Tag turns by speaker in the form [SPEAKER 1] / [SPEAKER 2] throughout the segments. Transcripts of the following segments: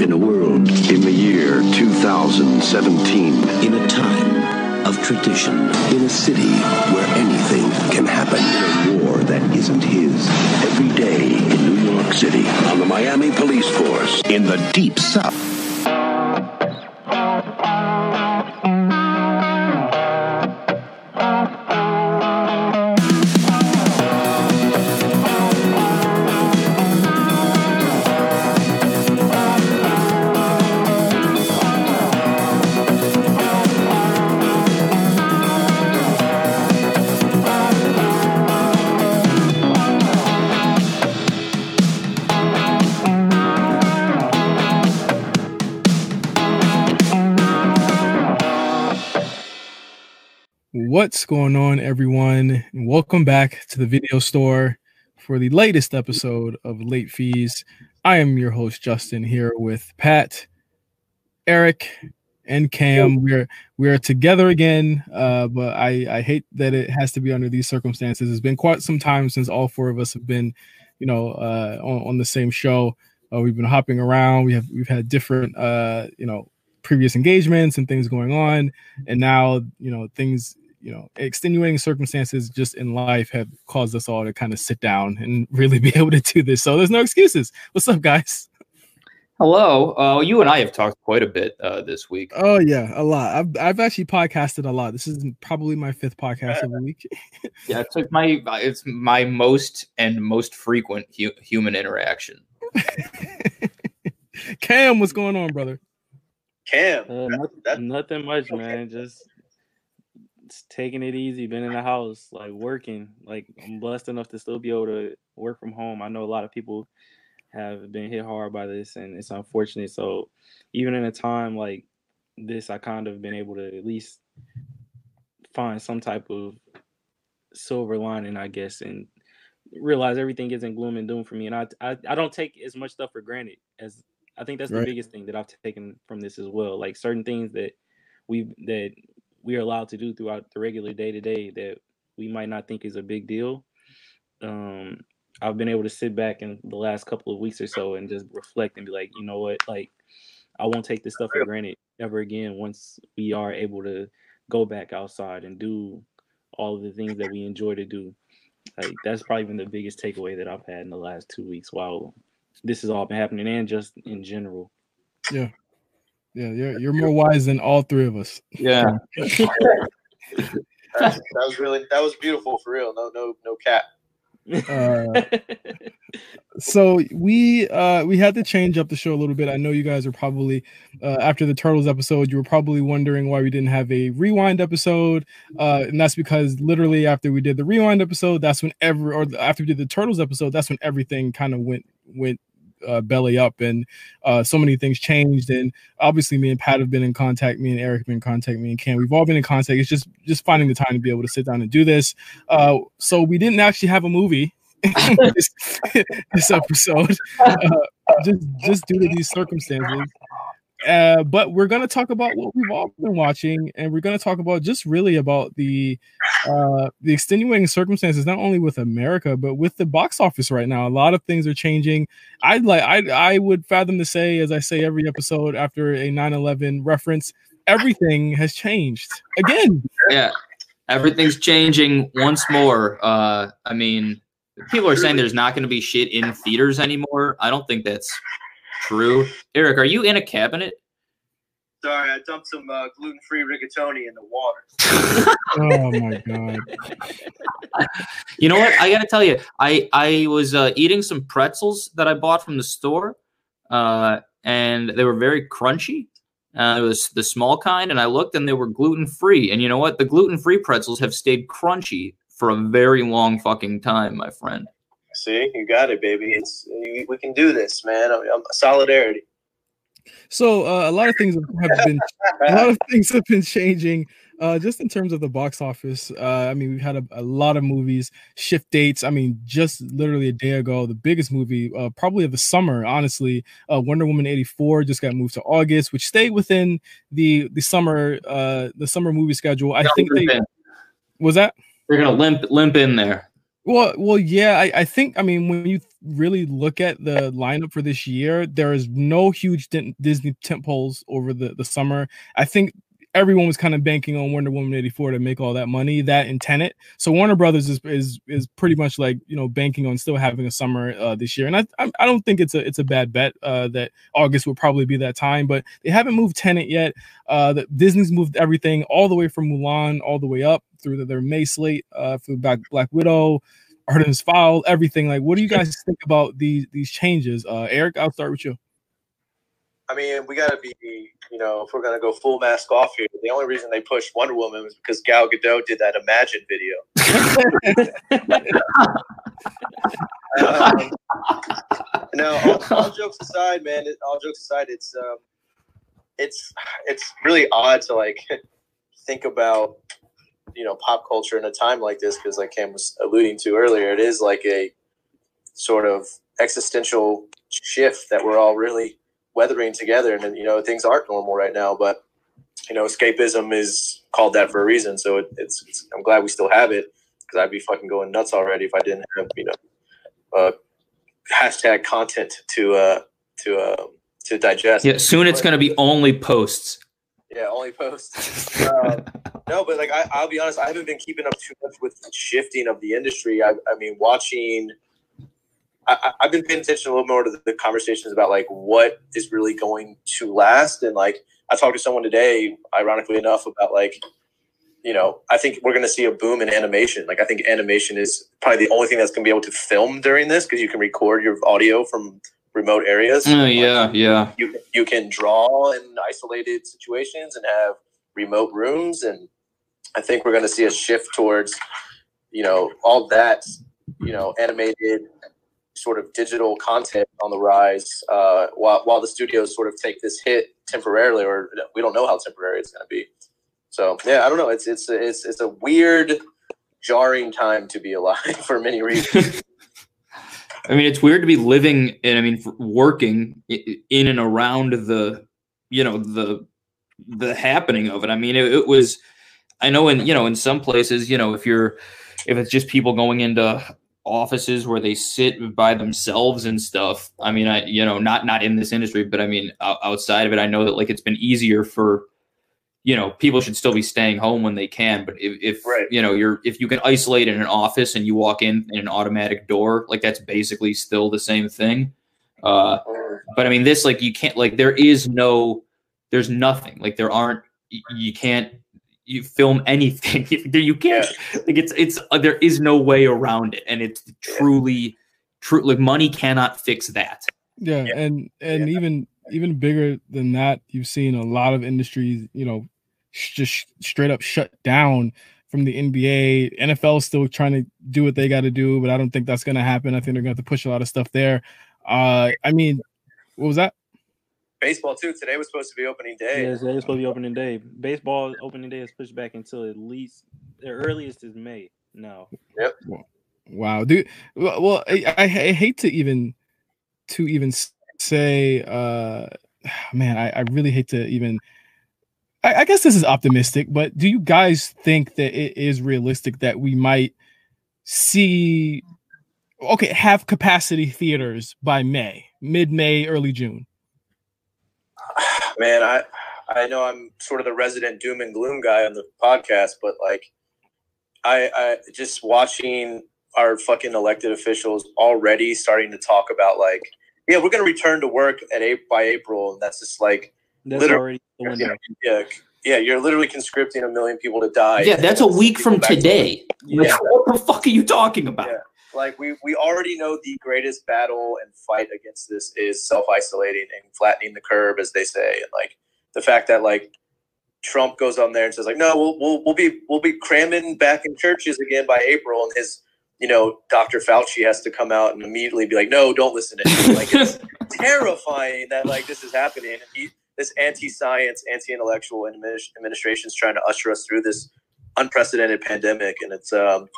[SPEAKER 1] In a world in the year 2017.
[SPEAKER 2] In a time of tradition.
[SPEAKER 1] In a city where anything can happen. In a war that isn't his. Every day in New York City. On the Miami Police Force. In the Deep South.
[SPEAKER 3] What's going on, everyone? And welcome back to the video store for the latest episode of Late Fees. I am your host, Justin, here with Pat, Eric, and Cam. We're we're together again, uh, but I I hate that it has to be under these circumstances. It's been quite some time since all four of us have been, you know, uh, on, on the same show. Uh, we've been hopping around. We have we've had different, uh, you know, previous engagements and things going on, and now you know things you know extenuating circumstances just in life have caused us all to kind of sit down and really be able to do this. So there's no excuses. What's up guys?
[SPEAKER 4] Hello. Uh, you and i have talked quite a bit uh, this week.
[SPEAKER 3] Oh yeah a lot. I've, I've actually podcasted a lot. This is probably my fifth podcast of the week.
[SPEAKER 4] Yeah it's like my it's my most and most frequent hu- human interaction.
[SPEAKER 3] Cam what's going on brother?
[SPEAKER 5] Cam
[SPEAKER 6] uh, nothing, nothing much man. Just taking it easy, been in the house, like working. Like I'm blessed enough to still be able to work from home. I know a lot of people have been hit hard by this and it's unfortunate. So even in a time like this, I kind of been able to at least find some type of silver lining, I guess, and realize everything isn't gloom and doom for me. And I I, I don't take as much stuff for granted as I think that's right. the biggest thing that I've taken from this as well. Like certain things that we that we are allowed to do throughout the regular day to day that we might not think is a big deal. Um, I've been able to sit back in the last couple of weeks or so and just reflect and be like, you know what, like I won't take this stuff for granted ever again once we are able to go back outside and do all of the things that we enjoy to do. Like that's probably been the biggest takeaway that I've had in the last two weeks while this has all been happening and just in general.
[SPEAKER 3] Yeah. Yeah, you're you're more wise than all three of us.
[SPEAKER 4] Yeah.
[SPEAKER 5] that, that was really that was beautiful for real. No, no, no cap.
[SPEAKER 3] Uh, so we uh we had to change up the show a little bit. I know you guys are probably uh after the Turtles episode, you were probably wondering why we didn't have a rewind episode. Uh and that's because literally after we did the rewind episode, that's when every or after we did the Turtles episode, that's when everything kind of went went uh, belly up and uh, so many things changed. And obviously me and pat have been in contact me and eric have been in contact me and cam we've all been in contact. It's just just finding the time to be able to sit down and do this. Uh, so we didn't actually have a movie this, this, episode. Uh, just just due to these circumstances uh, but we're going to talk about what we've all been watching, and we're going to talk about just really about the uh, the extenuating circumstances, not only with America but with the box office right now. A lot of things are changing. I'd like I I would fathom to say, as I say every episode after a 9/11 reference, everything has changed again.
[SPEAKER 4] Yeah, everything's changing once more. Uh, I mean, people are saying there's not going to be shit in theaters anymore. I don't think that's true. Eric, are you in a cabinet?
[SPEAKER 5] Sorry, I dumped some uh, gluten-free rigatoni in the water.
[SPEAKER 3] oh my god!
[SPEAKER 4] you know what? I gotta tell you, I I was uh, eating some pretzels that I bought from the store, uh, and they were very crunchy. Uh, it was the small kind, and I looked, and they were gluten-free. And you know what? The gluten-free pretzels have stayed crunchy for a very long fucking time, my friend.
[SPEAKER 5] See, you got it, baby. It's we can do this, man. I'm, I'm, solidarity.
[SPEAKER 3] So uh, a lot of things have been a lot of things have been changing. Uh, just in terms of the box office, uh, I mean, we've had a, a, lot of movies shift dates. I mean, just literally a day ago, the biggest movie, uh, probably of the summer, honestly, uh, Wonder Woman eighty four just got moved to August, which stayed within the the summer uh the summer movie schedule. I think they was that
[SPEAKER 4] they're gonna limp limp in there.
[SPEAKER 3] Well, well, yeah. I, I think. I mean, when you really look at the lineup for this year, there is no huge Disney tentpoles over the the summer. I think everyone was kind of banking on Wonder Woman 84 to make all that money, that and Tenet. So Warner Brothers is is is pretty much like, you know, banking on still having a summer uh, this year. And I I don't think it's a it's a bad bet uh, that August will probably be that time, but they haven't moved Tenet yet. Uh, the, Disney's moved everything all the way from Mulan all the way up through the, their May slate uh, for Black Black Widow, Artemis Fowl, everything. Like, what do you guys think about these these changes? Uh, Eric, I'll start with you.
[SPEAKER 5] I mean, we got to be, you know, if we're gonna go full mask off here, the only reason they pushed Wonder Woman was because Gal Gadot did that Imagine video. um, no, all, all, jokes aside, man. It, all jokes aside, it's um, it's it's really odd to like think about you know pop culture in a time like this because like Cam was alluding to earlier, it is like a sort of existential shift that we're all really weathering together. And you know things aren't normal right now, but you know escapism is called that for a reason. So it, it's, it's, I'm glad we still have it because I'd be fucking going nuts already if I didn't have you know uh, hashtag content to uh, to uh, to digest.
[SPEAKER 4] Yeah, soon it's going to be only posts.
[SPEAKER 5] Yeah, only posts. uh, no, but like I, I'll be honest, I haven't been keeping up too much with the shifting of the industry. I, I mean, watching. I, have been paying attention a little more to the, the conversations about like what is really going to last, and like I talked to someone today, ironically enough, about like you know, I think we're going to see a boom in animation. Like, I think animation is probably the only thing that's going to be able to film during this because you can record your audio from remote areas.
[SPEAKER 4] Oh, yeah, yeah.
[SPEAKER 5] You you can draw in isolated situations and have remote rooms, and I think we're going to see a shift towards, you know, all that, you know, animated sort of digital content on the rise. Uh, while while the studios sort of take this hit temporarily, or we don't know how temporary it's going to be. So yeah, I don't know. It's it's it's it's a weird, jarring time to be alive for many reasons.
[SPEAKER 4] I mean, it's weird to be living and I mean, working in and around the, you know, the the happening of it. I mean, it, it, was. I know in you know in some places, you know, if you're if it's just people going into offices where they sit by themselves and stuff. I mean, I you know not not in this industry, but I mean outside of it, I know that like it's been easier for you know people should still be staying home when they can but if, if right. you know you're if you can isolate in an office and you walk in in an automatic door like that's basically still the same thing uh but i mean this like you can't like there is no there's nothing like there aren't you can't you film anything you can't like it's it's uh, there is no way around it and it's truly true like money cannot fix that
[SPEAKER 3] yeah, yeah. and and yeah. even even bigger than that you've seen a lot of industries you know just straight up shut down from the NBA. NFL is still trying to do what they got to do, but I don't think that's going to happen. I think they're going to have to push a lot of stuff there. Uh, I mean, what was that?
[SPEAKER 5] Baseball too. Today was supposed to be opening day.
[SPEAKER 6] Yeah, today was supposed to be opening day. Baseball opening day is pushed back until at least the earliest is May. No.
[SPEAKER 5] Yep.
[SPEAKER 3] Wow, dude. Well, I, I, I hate to even to even say, uh, man, I, I really hate to even I, I guess this is optimistic, but do you guys think that it is realistic that we might see okay have capacity theaters by May, mid May, early June?
[SPEAKER 5] Man, I I know I'm sort of the resident doom and gloom guy on the podcast, but like I, I just watching our fucking elected officials already starting to talk about like, yeah, we're gonna return to work at eight by April, and that's just like
[SPEAKER 6] that's literally
[SPEAKER 5] yeah, yeah, yeah, you're literally conscripting a million people to die.
[SPEAKER 4] Yeah, that's a week from today. To yeah. what the fuck are you talking about? Yeah.
[SPEAKER 5] Like we we already know the greatest battle and fight against this is self isolating and flattening the curve, as they say, and like the fact that like Trump goes on there and says like, no, we'll we'll we'll be we'll be cramming back in churches again by April, and his you know Dr. Fauci has to come out and immediately be like, no, don't listen to him. Like it's terrifying that like this is happening. And he this anti-science, anti-intellectual administration is trying to usher us through this unprecedented pandemic, and it's um,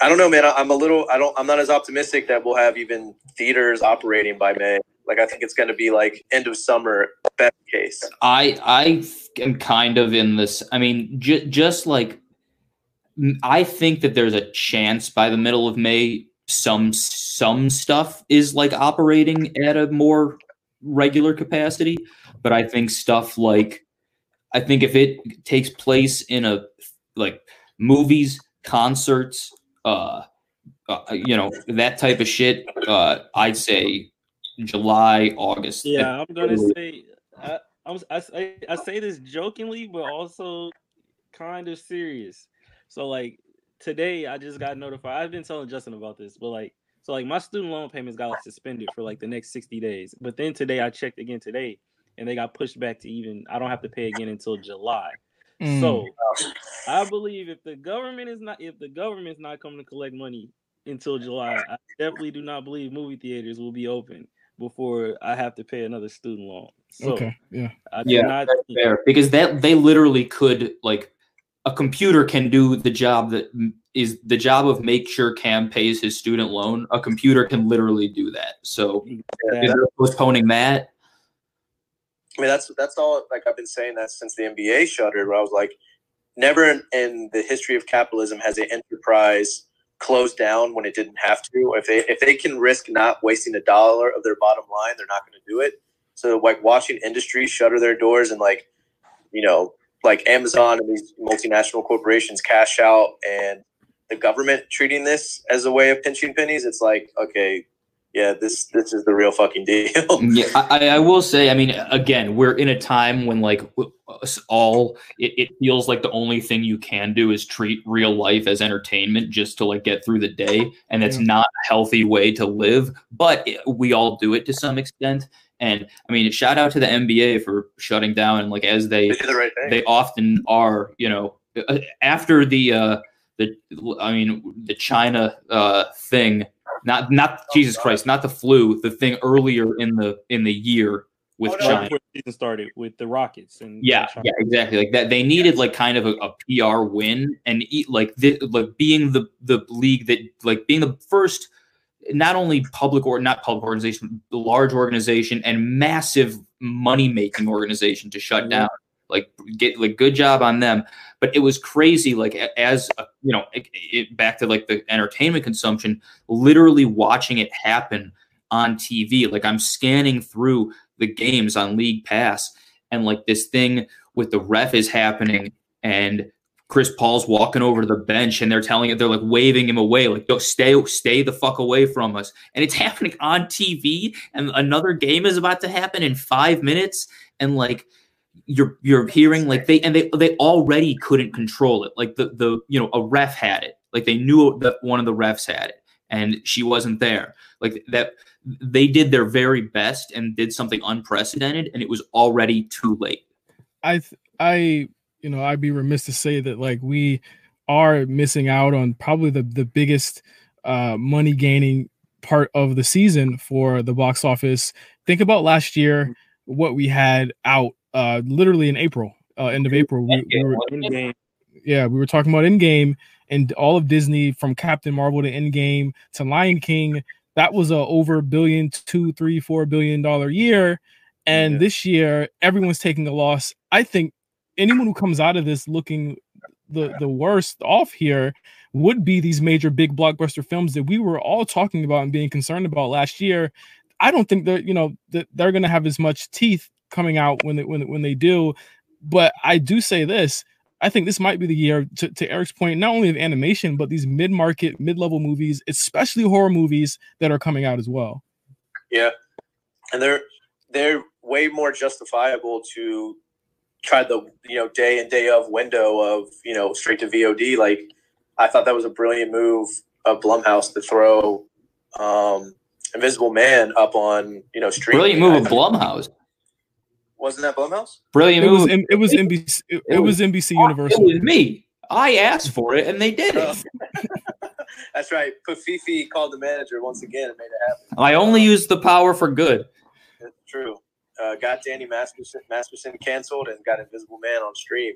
[SPEAKER 5] I don't know, man. I'm a little. I don't. I'm not as optimistic that we'll have even theaters operating by May. Like I think it's going to be like end of summer, best case.
[SPEAKER 4] I I am kind of in this. I mean, just like I think that there's a chance by the middle of May some some stuff is like operating at a more regular capacity, but I think stuff like I think if it takes place in a like movies, concerts, uh, uh you know that type of shit, uh, I'd say July, August.
[SPEAKER 6] Yeah, I'm gonna say I, I, was, I, I say this jokingly, but also kind of serious. So like today, I just got notified. I've been telling Justin about this, but like so like my student loan payments got like, suspended for like the next 60 days. But then today I checked again today and they got pushed back to even I don't have to pay again until July. Mm. So I believe if the government is not if the government's not coming to collect money until July, I definitely do not believe movie theaters will be open before I have to pay another student loan. So
[SPEAKER 3] okay, yeah,
[SPEAKER 4] I yeah, fair because that they literally could like a computer can do the job that is the job of make sure Cam pays his student loan. A computer can literally do that. So yeah. postponing that.
[SPEAKER 5] I mean, that's that's all. Like I've been saying that since the NBA shuttered. Where I was like, never in, in the history of capitalism has an enterprise closed down when it didn't have to. If they if they can risk not wasting a dollar of their bottom line, they're not going to do it. So like watching industries shutter their doors and like, you know, like Amazon and these multinational corporations cash out and the government treating this as a way of pinching pennies, it's like, okay, yeah, this this is the real fucking deal.
[SPEAKER 4] yeah, I, I will say, I mean, again, we're in a time when like us all it, it feels like the only thing you can do is treat real life as entertainment just to like get through the day, and it's yeah. not a healthy way to live. But we all do it to some extent, and I mean, shout out to the NBA for shutting down and like as they
[SPEAKER 5] they, the right
[SPEAKER 4] they often are, you know, uh, after the uh the I mean the China uh thing, not not oh, Jesus Christ, not the flu, the thing earlier in the in the year with oh, no, China.
[SPEAKER 6] season started with the Rockets and
[SPEAKER 4] yeah, yeah, exactly. Like that, they needed like kind of a, a PR win and eat like the, like being the the league that like being the first not only public or not public organization, large organization and massive money making organization to shut down. Like get like good job on them, but it was crazy. Like as you know, it, it, back to like the entertainment consumption, literally watching it happen on TV. Like I'm scanning through the games on League Pass, and like this thing with the ref is happening, and Chris Paul's walking over to the bench and they're telling it, they're like waving him away, like, go stay, stay the fuck away from us. And it's happening on TV, and another game is about to happen in five minutes. And like you're you're hearing like they and they they already couldn't control it. Like the the you know, a ref had it. Like they knew that one of the refs had it and she wasn't there. Like that they did their very best and did something unprecedented and it was already too late.
[SPEAKER 3] I I you know, I'd be remiss to say that like we are missing out on probably the the biggest uh, money gaining part of the season for the box office. Think about last year, what we had out uh, literally in April, uh, end of April. We, we were, yeah, we were talking about Endgame and all of Disney from Captain Marvel to Endgame to Lion King. That was a over billion, two, three, four billion dollar year. And yeah. this year, everyone's taking a loss. I think anyone who comes out of this looking the the worst off here would be these major big blockbuster films that we were all talking about and being concerned about last year. I don't think that you know that they're going to have as much teeth coming out when they, when when they do. But I do say this: I think this might be the year to, to Eric's point, not only of animation but these mid market, mid level movies, especially horror movies that are coming out as well.
[SPEAKER 5] Yeah, and they're they're way more justifiable to try the you know day and day of window of you know straight to VOD. Like I thought that was a brilliant move of Blumhouse to throw um, Invisible Man up on you know stream.
[SPEAKER 4] Brilliant move of Blumhouse.
[SPEAKER 5] Wasn't that Blumhouse?
[SPEAKER 4] Brilliant
[SPEAKER 3] it
[SPEAKER 4] move.
[SPEAKER 3] Was, it was NBC. It, it was NBC Universal.
[SPEAKER 4] It was me. I asked for it and they did it.
[SPEAKER 5] That's right. Fifi called the manager once again and made it happen.
[SPEAKER 4] I only use the power for good.
[SPEAKER 5] It's true uh, got Danny Masterson, Masterson canceled and got Invisible Man on stream.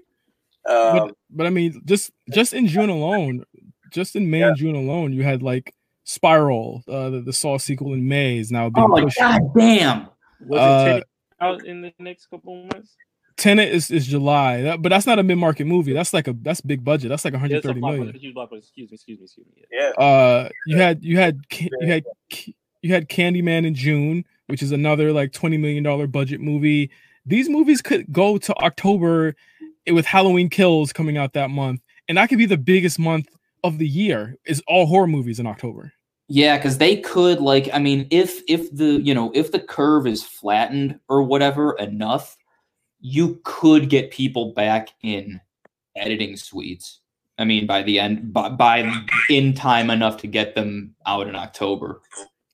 [SPEAKER 5] Um,
[SPEAKER 3] but, but, I mean, just just in June alone, just in May yeah. and June alone, you had like Spiral, uh, the, the Saw sequel in May is now
[SPEAKER 4] being oh my pushed. god damn!
[SPEAKER 6] Was uh, it out in the next couple months?
[SPEAKER 3] Tenet is, is July, that, but that's not a mid market movie. That's like a that's big budget. That's like
[SPEAKER 6] Yeah, it's a
[SPEAKER 3] 130
[SPEAKER 6] blockbuster,
[SPEAKER 3] million.
[SPEAKER 6] huge blockbuster. Excuse me, excuse me, excuse me.
[SPEAKER 5] Yeah.
[SPEAKER 3] Uh, you had you had you had you had Candyman in June, which is another like 20 million dollar budget movie. These movies could go to October with Halloween Kills coming out that month, and that could be the biggest month of the year. Is all horror movies in October.
[SPEAKER 4] Yeah, because they could like, I mean, if if the you know if the curve is flattened or whatever enough, you could get people back in editing suites. I mean, by the end, by, by in time enough to get them out in October.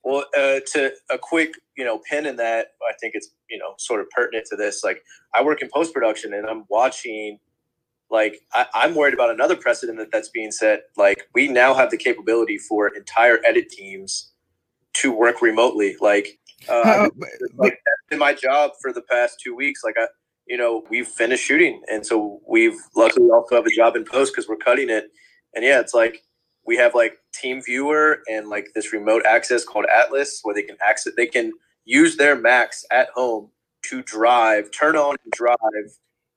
[SPEAKER 5] Well, uh, to a quick, you know, pin in that, I think it's, you know, sort of pertinent to this. Like, I work in post production and I'm watching, like, I, I'm worried about another precedent that that's being set. Like, we now have the capability for entire edit teams to work remotely. Like, uh, I've like that's been my job for the past two weeks. Like, I, you know, we've finished shooting, and so we've luckily also have a job in post because we're cutting it. And yeah, it's like we have like team viewer and like this remote access called atlas where they can access they can use their macs at home to drive turn on and drive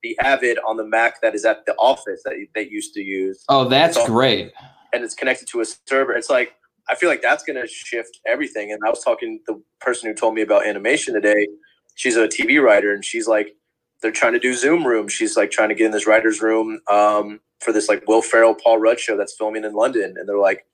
[SPEAKER 5] the avid on the mac that is at the office that they used to use.
[SPEAKER 4] Oh, that's great.
[SPEAKER 5] and it's connected to a server. It's like i feel like that's going to shift everything. And i was talking to the person who told me about animation today. She's a tv writer and she's like they're trying to do zoom room. She's like trying to get in this writer's room um, for this like will ferrell paul rudd show that's filming in london. And they're like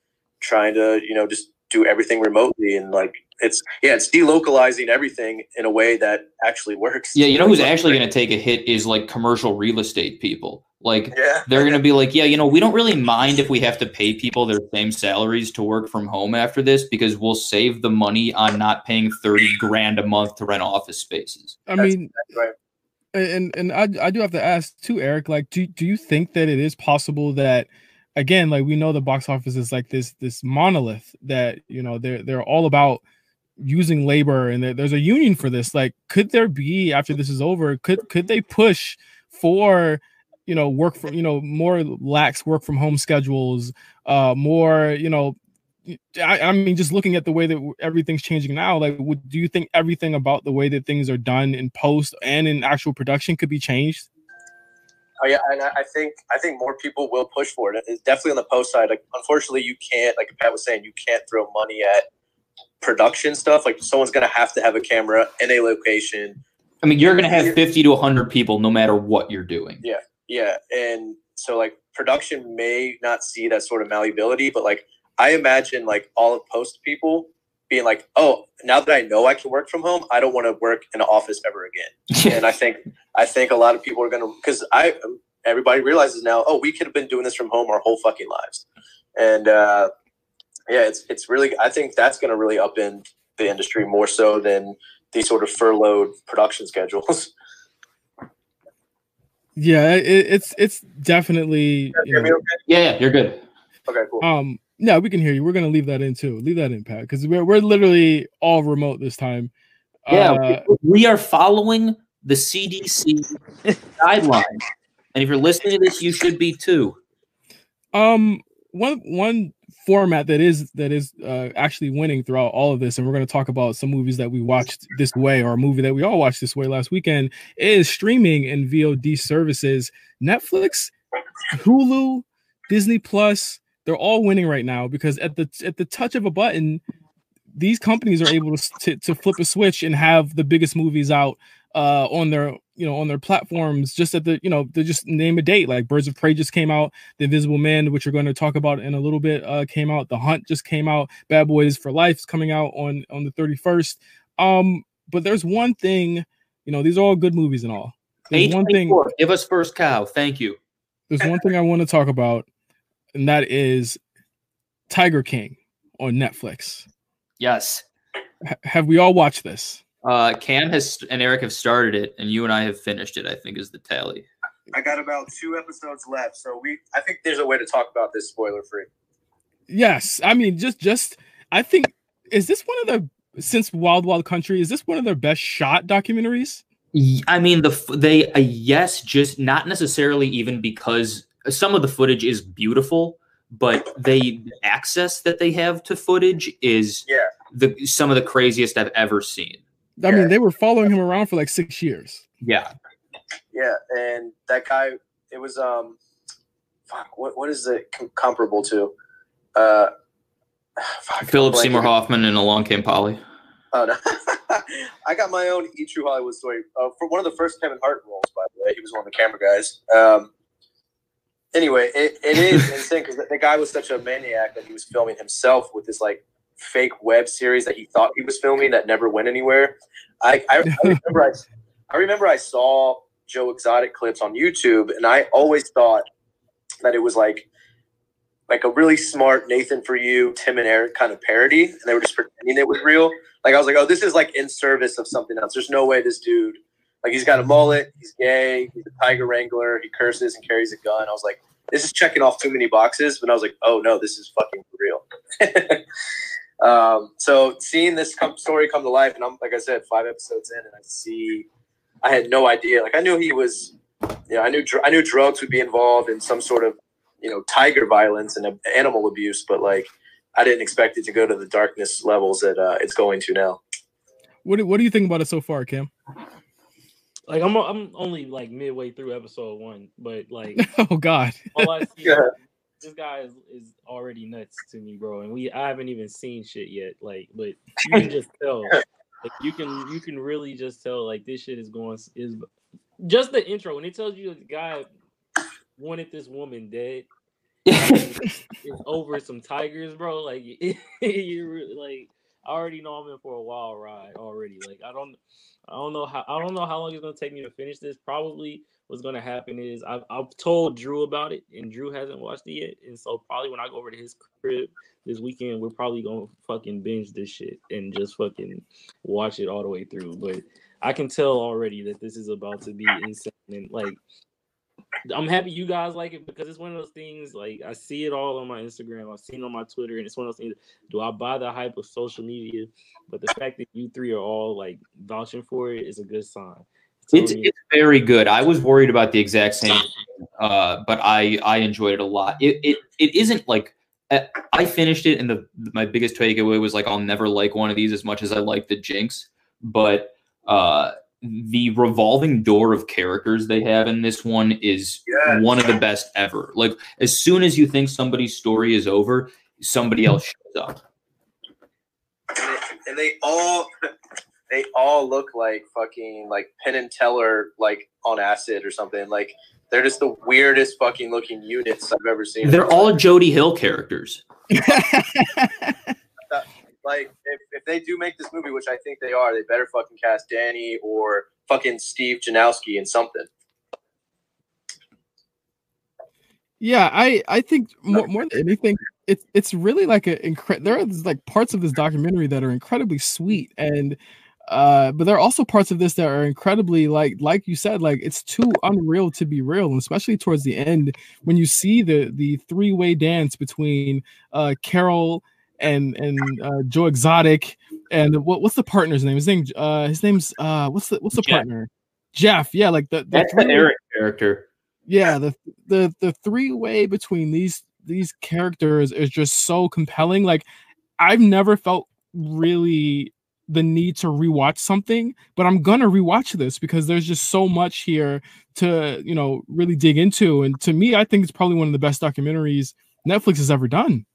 [SPEAKER 5] trying to you know just do everything remotely and like it's yeah it's delocalizing everything in a way that actually works
[SPEAKER 4] Yeah, you know who's actually going to take a hit is like commercial real estate people. Like
[SPEAKER 5] yeah
[SPEAKER 4] they're going to be like, yeah, you know, we don't really mind if we have to pay people their same salaries to work from home after this because we'll save the money on not paying 30 grand a month to rent office spaces.
[SPEAKER 3] I
[SPEAKER 5] That's-
[SPEAKER 3] mean,
[SPEAKER 5] right.
[SPEAKER 3] and and I I do have to ask too, Eric. Like, do do you think that it is possible that, again, like we know the box office is like this this monolith that you know they're they're all about using labor and there's a union for this. Like, could there be after this is over? Could could they push for you know work from you know more lax work from home schedules, uh, more you know. I, I mean, just looking at the way that everything's changing now, like, would do you think everything about the way that things are done in post and in actual production could be changed?
[SPEAKER 5] Oh yeah, and I think I think more people will push for it. It's definitely on the post side. Like, unfortunately, you can't, like Pat was saying, you can't throw money at production stuff. Like, someone's gonna have to have a camera in a location.
[SPEAKER 4] I mean, you're going to have 50 to 100 people no matter what you're doing.
[SPEAKER 5] Yeah, yeah, and so like production may not see that sort of malleability, but like I imagine like all of post people being like, oh, now that I know I can work from home, I don't want to work in an office ever again. and I think I think a lot of people are gonna because I everybody realizes now, oh, we could have been doing this from home our whole fucking lives, and uh, yeah, it's it's really I think that's gonna really upend the industry more so than these sort of furloughed production schedules.
[SPEAKER 3] Yeah, it, it's it's definitely you know,
[SPEAKER 5] okay?
[SPEAKER 4] Yeah, yeah, you're good.
[SPEAKER 5] Okay, cool.
[SPEAKER 3] um yeah we can hear you. We're gonna leave that in too. Leave that in, Pat, because we're we're literally all remote this time.
[SPEAKER 4] Yeah,
[SPEAKER 3] Uh,
[SPEAKER 4] we are following the CDC guidelines. And if you're listening to this, you should be too.
[SPEAKER 3] um one one format that is that is uh, actually winning throughout all of this and we're going to talk about some movies that we watched this way or a movie that we all watched this way last weekend is streaming and vod services netflix hulu disney plus they're all winning right now because at the at the touch of a button these companies are able to, to, to flip a switch and have the biggest movies out uh on their you know on their platforms just at the you know they just name a date like birds of prey just came out the invisible man which we're going to talk about in a little bit uh came out the hunt just came out bad boys for life is coming out on on the 31st um but there's one thing you know these are all good movies and all there's one thing
[SPEAKER 4] Give us first cow. Thank you.
[SPEAKER 3] there's one thing i want to talk about and that is tiger king on netflix
[SPEAKER 4] Yes.
[SPEAKER 3] H- have we all watched this
[SPEAKER 4] Uh, Cam has and Eric have started it, and you and I have finished it. I think is the tally.
[SPEAKER 5] I got about two episodes left, so we. I think there's a way to talk about this spoiler free.
[SPEAKER 3] yes i mean just just i think is this one of the since wild wild country is this one of their best shot documentaries
[SPEAKER 4] I mean, the they uh, yes, just not necessarily even because some of the footage is beautiful, but they the access that they have to footage is
[SPEAKER 5] Yeah.
[SPEAKER 4] the some of the craziest I've ever seen.
[SPEAKER 3] i
[SPEAKER 5] Yeah.
[SPEAKER 3] mean they were following him around for like six years
[SPEAKER 4] Yeah,
[SPEAKER 5] Yeah, and that guy, it was um, fuck, what what is it com- comparable to? Uh, fuck,
[SPEAKER 4] Philip Seymour
[SPEAKER 5] blanking.
[SPEAKER 4] Hoffman in Along Came Polly.
[SPEAKER 5] Oh no, I got my own E True Hollywood story uh, for one of the first Kevin Hart roles. By the way, he was one of the camera guys. Um, anyway, it, it is insane because the, guy was such a maniac that he was filming himself with this like fake web series that he thought he was filming that never went anywhere. I, I, I remember I, I remember I saw Joe Exotic clips on YouTube, and I always thought that it was like like a really smart Nathan for you, Tim and Eric kind of parody, and they were just pretending it was real. Like I was like, oh, this is like in service of something else. There's no way this dude, like he's got a mullet, he's gay, he's a tiger wrangler, he curses and carries a gun. I was like, this is checking off too many boxes. But I was like, oh no, this is fucking real. um, so seeing this story come to life, and I'm like I said, five episodes in, and I see, I had no idea. Like I knew he was, you know, I knew I knew drugs would be involved in some sort of, you know, tiger violence and uh, animal abuse, but like I didn't expect it to go to the darkness levels that uh, it's going to now.
[SPEAKER 3] What do, what do you think about it so far, Cam?
[SPEAKER 6] Like I'm I'm only like midway through episode one, but like
[SPEAKER 3] Oh God.
[SPEAKER 6] all I see
[SPEAKER 5] Yeah.
[SPEAKER 6] this guy is, is already nuts to me, bro. And we I haven't even seen shit yet. Like, but you can just tell. Like you can you can really just tell like this shit is going is just the intro when it tells you the guy wanted this woman dead. It's over some tigers, bro. Like you really like I already know I'm in for a wild ride already. Like I don't I don't know how I don't know how long it's gonna take me to finish this. Probably what's gonna happen is I've, I've told Drew about it, and Drew hasn't watched it yet. And so probably when I go over to his crib this weekend, we're probably gonna fucking binge this shit and just fucking watch it all the way through. But I can tell already that this is about to be insane. And like I'm happy you guys like it because it's one of those things. Like I see it all on my Instagram, I've seen it on my Twitter, and it's one of those things. Do I buy the hype of social media? But the fact that you three are all like vouching for it is a good sign.
[SPEAKER 4] It's it's very good. I was worried about the exact same, uh, but I I enjoyed it a lot. It it it isn't like I finished it, and the my biggest takeaway was like I'll never like one of these as much as I like the Jinx, but uh, the revolving door of characters they have in this one is
[SPEAKER 5] Yes.
[SPEAKER 4] one of the best ever. Like as soon as you think somebody's story is over, somebody else shows up.
[SPEAKER 5] and they, all they all look like fucking like Penn and Teller like on acid or something. Like they're just the weirdest fucking looking units I've ever seen.
[SPEAKER 4] They're all Jody Hill characters.
[SPEAKER 5] like if, if they do make this movie, which I think they are, they better fucking cast Danny or fucking Steve Janowski in something.
[SPEAKER 3] Yeah, I I think more, more than anything, it's it's really like a incre- there are like parts of this documentary that are incredibly sweet and uh but there are also parts of this that are incredibly like like you said like it's too unreal to be real and especially towards the end when you see the the three-way dance between uh Carol and and uh Joe Exotic and what what's the partner's name his name uh his name's uh what's the what's the
[SPEAKER 4] Jeff.
[SPEAKER 3] partner Jeff yeah like the, the
[SPEAKER 4] That's the
[SPEAKER 3] three-way-
[SPEAKER 4] Eric character.
[SPEAKER 3] yeah the the the three way between these these characters is just so compelling like i've never felt really the need to rewatch something but i'm gonna rewatch this because there's just so much here to you know really dig into and to me i think it's probably one of the best documentaries netflix has ever done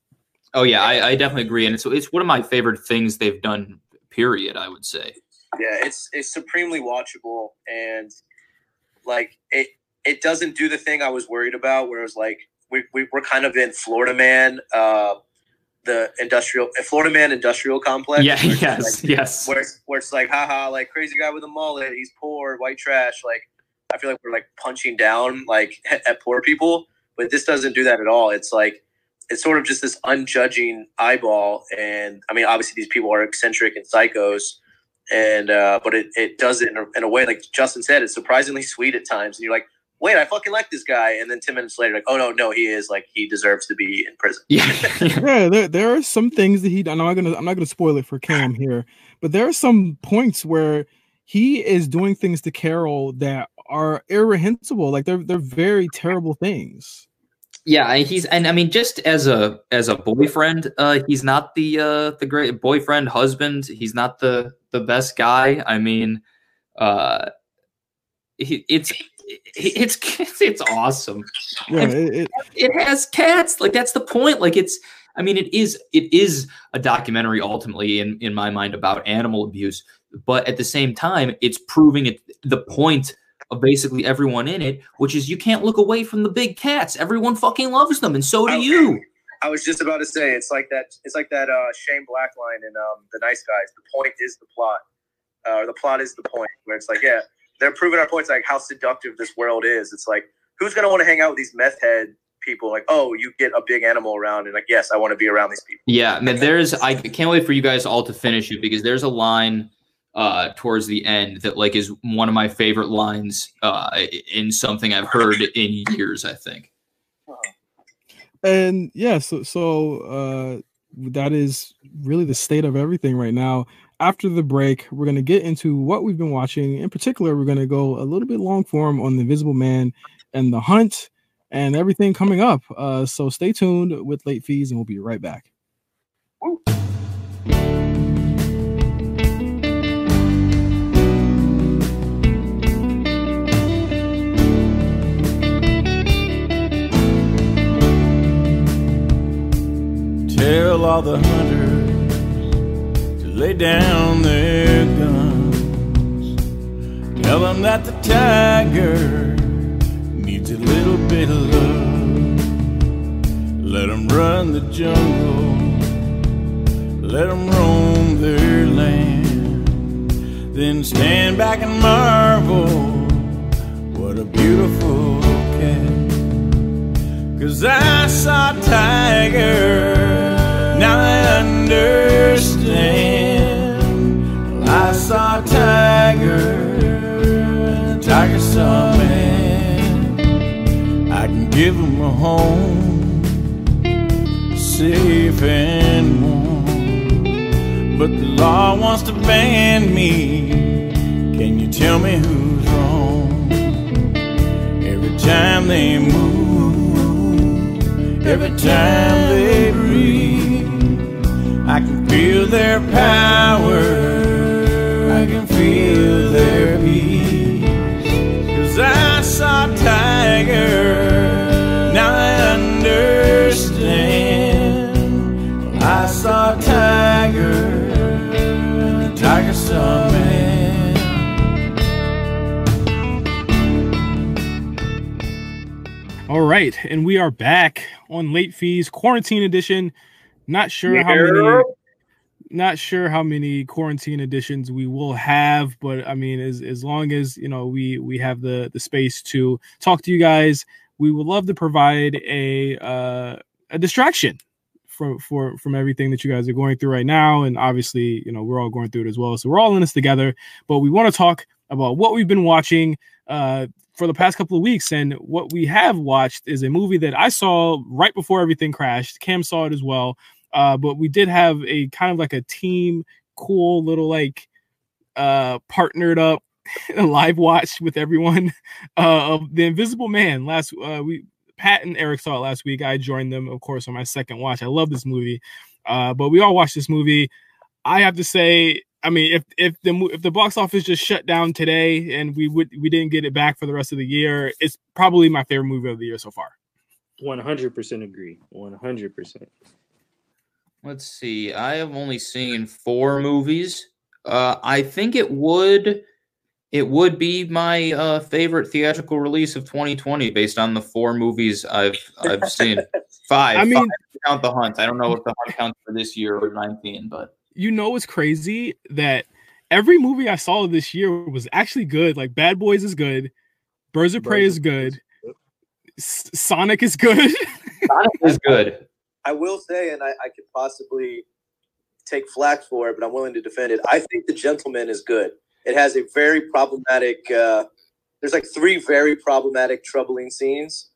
[SPEAKER 4] Oh yeah, I, I definitely agree, and it's it's one of my favorite things they've done. Period. I would say.
[SPEAKER 5] Yeah, it's it's supremely watchable and like it it doesn't do the thing I was worried about where it was like we, we we're kind of in Florida Man, uh the industrial Florida Man industrial complex.
[SPEAKER 4] Yeah. Yes.
[SPEAKER 5] like-
[SPEAKER 4] yes.
[SPEAKER 5] where it's, where it's like, haha, like crazy guy with a mullet, he's poor, white trash. Like, I feel like we're like punching down like at poor people, but this doesn't do that at all. It's like it's sort of just this unjudging eyeball, and I mean, obviously these people are eccentric and psychos, and uh, but it, it does it in a, in a way like Justin said, it's surprisingly sweet at times, and you're like. Wait, I fucking like this guy, and then ten minutes later, like, oh no, no, he is like he deserves to be in prison.
[SPEAKER 4] Yeah.
[SPEAKER 3] yeah there, there are some things that he i'm not gonna i'm not gonna spoil it for cam here but there are some points where he is doing things to carol that are irrehensible like they're they're very terrible things
[SPEAKER 4] yeah. He's and I mean, just as a as a boyfriend, uh, he's not the uh the great boyfriend husband. He's not the the best guy. I mean, uh, he, it's it's it's, it's awesome.
[SPEAKER 3] Yeah, it, it,
[SPEAKER 4] it has cats. Like that's the point. Like it's. I mean, it is it is a documentary ultimately in in my mind about animal abuse, but at the same time, it's proving it the point of basically everyone in it, which is you can't look away from the big cats. Everyone fucking loves them, and so do you.
[SPEAKER 5] I was just about to say it's like that. It's like that uh, Shane Black line in um, The Nice Guys. The point is the plot, uh, or the plot is the point. Where it's like, yeah, they're proving our points, like how seductive this world is. It's like, who's gonna want to hang out with these meth head people? Like, oh, you get a big animal around, and like, yes, I want to be around these people.
[SPEAKER 4] Yeah, man, there's I can't wait for you guys all to finish it because there's a line uh towards the end that like is one of my favorite lines uh in something I've heard in years, I think.
[SPEAKER 3] and yeah, so so uh, that is really the state of everything right now. After the break, we're gonna get into what we've been watching. In particular, we're gonna go a little bit long form on the Invisible Man and the Hunt and everything coming up. Uh, so stay tuned with late fees, and we'll be right back.
[SPEAKER 7] Tell all the hunters to lay down their guns. Tell them that the tiger needs a little bit of love. Let them run the jungle. Let them roam their land. Then stand back and marvel. What a beautiful cat. Cause I saw a tiger, understand. I saw a tiger, the tiger saw a man. I can give him a home, safe and warm. But the law wants to ban me. Can you tell me who's wrong? Every time they move. Every time they feel their power. I can feel their peace. Cause I saw tiger, now I understand. I saw tiger, and the tiger saw a man.
[SPEAKER 3] All right, and we are back on late fees quarantine edition. Not sure how many not sure how many quarantine editions we will have, but I mean as as long as, you know, we we have the the space to talk to you guys, we would love to provide a uh a distraction for for from everything that you guys are going through right now and obviously, you know, we're all going through it as well. So we're all in this together, but we want to talk about what we've been watching uh for the past couple of weeks. And what we have watched is a movie that I saw right before everything crashed. Cam saw it as well. Uh, but we did have a kind of like a team, cool little like uh partnered up live watch with everyone uh of the Invisible Man. Last uh we Pat and Eric saw it last week. I joined them, of course, on my second watch. I love this movie. Uh, but we all watched this movie. I have to say, I mean, if if the if the box office just shut down today and we would we didn't get it back for the rest of the year, it's probably my favorite movie of the year so far.
[SPEAKER 6] One hundred percent agree. One hundred percent.
[SPEAKER 4] Let's see. I have only seen four movies. Uh, I think it would it would be my uh, favorite theatrical release of 2020 based on the four movies I've I've seen. Five.
[SPEAKER 3] I mean-
[SPEAKER 4] five. count the hunt. I don't know if the hunt counts for this year or 19, but
[SPEAKER 3] You know what's crazy that every movie I saw this year was actually good. Like Bad Boys is good, Birds of Prey
[SPEAKER 6] Birds
[SPEAKER 3] is
[SPEAKER 6] of
[SPEAKER 3] good, Sonic is good.
[SPEAKER 4] Sonic is good.
[SPEAKER 5] I will say, and I, I could possibly take flack for it, but I'm willing to defend it. I think The Gentleman is good. It has a very problematic. Uh, there's like three very problematic, troubling scenes,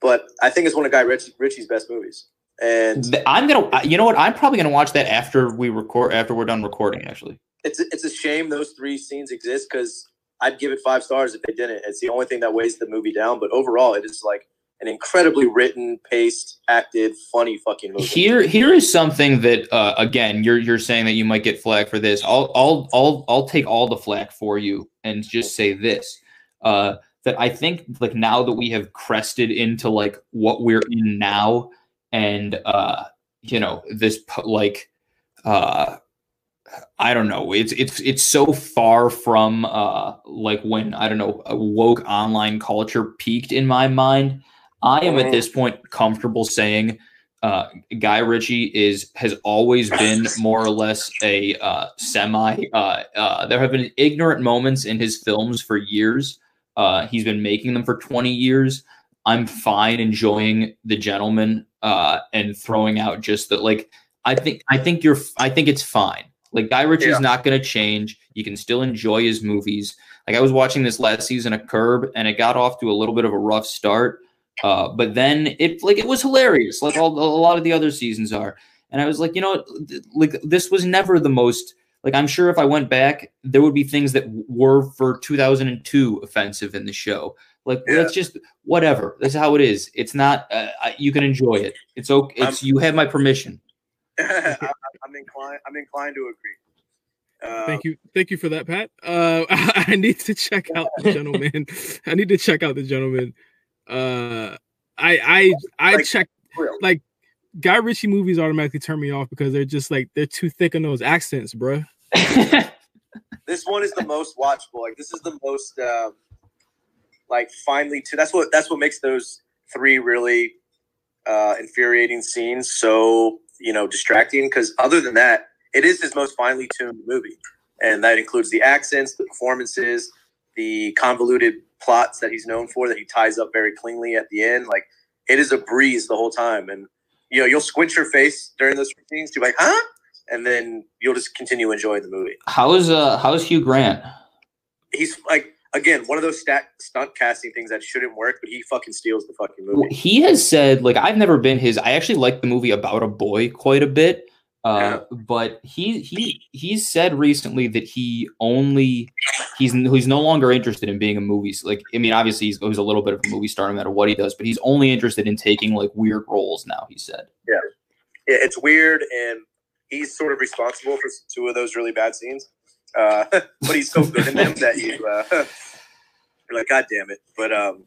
[SPEAKER 5] but I think it's one of Guy Ritchie, Ritchie's best movies. And
[SPEAKER 4] I'm gonna. You know what? I'm probably gonna watch that after we record. After we're done recording, actually.
[SPEAKER 5] it's it's a shame those three scenes exist because I'd give it five stars if they didn't. It's the only thing that weighs the movie down. But overall, it is like an incredibly written, paced, acted, funny fucking movie.
[SPEAKER 4] Here, here is something that uh, again you're you're saying that you might get flack for this. I'll I'll I'll I'll take all the flack for you and just say this. Uh, that I think like now that we have crested into like what we're in now, and uh, you know this like uh I don't know. It's it's it's so far from uh like when I don't know woke online culture peaked in my mind. I am at this point comfortable saying uh, Guy Ritchie is has always been more or less a uh, semi. Uh, uh, there have been ignorant moments in his films for years. Uh, he's been making them for twenty years. I'm fine enjoying The Gentlemen uh, and throwing out just that. like. I think I think you're. I think it's fine. Like Guy Ritchie's
[SPEAKER 5] Yeah.
[SPEAKER 4] not going to change. You can still enjoy his movies. Like I was watching this last season of Curb, and it got off to a little bit of a rough start. Uh, but then it like it was hilarious, like all a lot of the other seasons are. And I was like, you know, th- like this was never the most like I'm sure if I went back, there would be things that were for 2002 offensive in the show. Like
[SPEAKER 5] Yeah.
[SPEAKER 4] that's just whatever. That's how it is. It's not. Uh, you can enjoy it. It's okay. It's you have my permission.
[SPEAKER 5] I'm I'm inclined. I'm inclined to agree. Uh,
[SPEAKER 3] Thank you, thank you for that, Pat. Uh, I need to check out the gentlemen. I need to check out the gentlemen. Uh, I I I
[SPEAKER 5] Like,
[SPEAKER 3] check like Guy Ritchie movies automatically turn me off because they're just like they're too thick on those accents, bruh.
[SPEAKER 5] this one is the most watchable. Like this is the most um, like finely to. That's what that's what makes those three really uh, infuriating scenes so you know distracting. Because other than that, it is his most finely tuned movie, and that includes the accents, the performances, the convoluted plots that he's known for that he ties up very cleanly at the end. Like it is a breeze the whole time, and you know you'll squint your face during those scenes to be like, huh. And then you'll just continue enjoying the movie.
[SPEAKER 4] how's uh how's Hugh Grant?
[SPEAKER 5] he's like again one of those stat, stunt casting things that shouldn't work, but he fucking steals the fucking
[SPEAKER 4] Well,
[SPEAKER 5] movie.
[SPEAKER 4] he has said like I've never been his. I actually like the movie About a Boy quite a bit. Uh, but he he he's said recently that he only he's he's no longer interested in being a movie like I mean obviously he's, he's a little bit of a movie star no matter what he does but he's only interested in taking like weird roles now he said
[SPEAKER 5] Yeah, it's weird, and he's sort of responsible for two of those really bad scenes. Uh, but he's so good in them that you uh, you're like, God damn it! But um,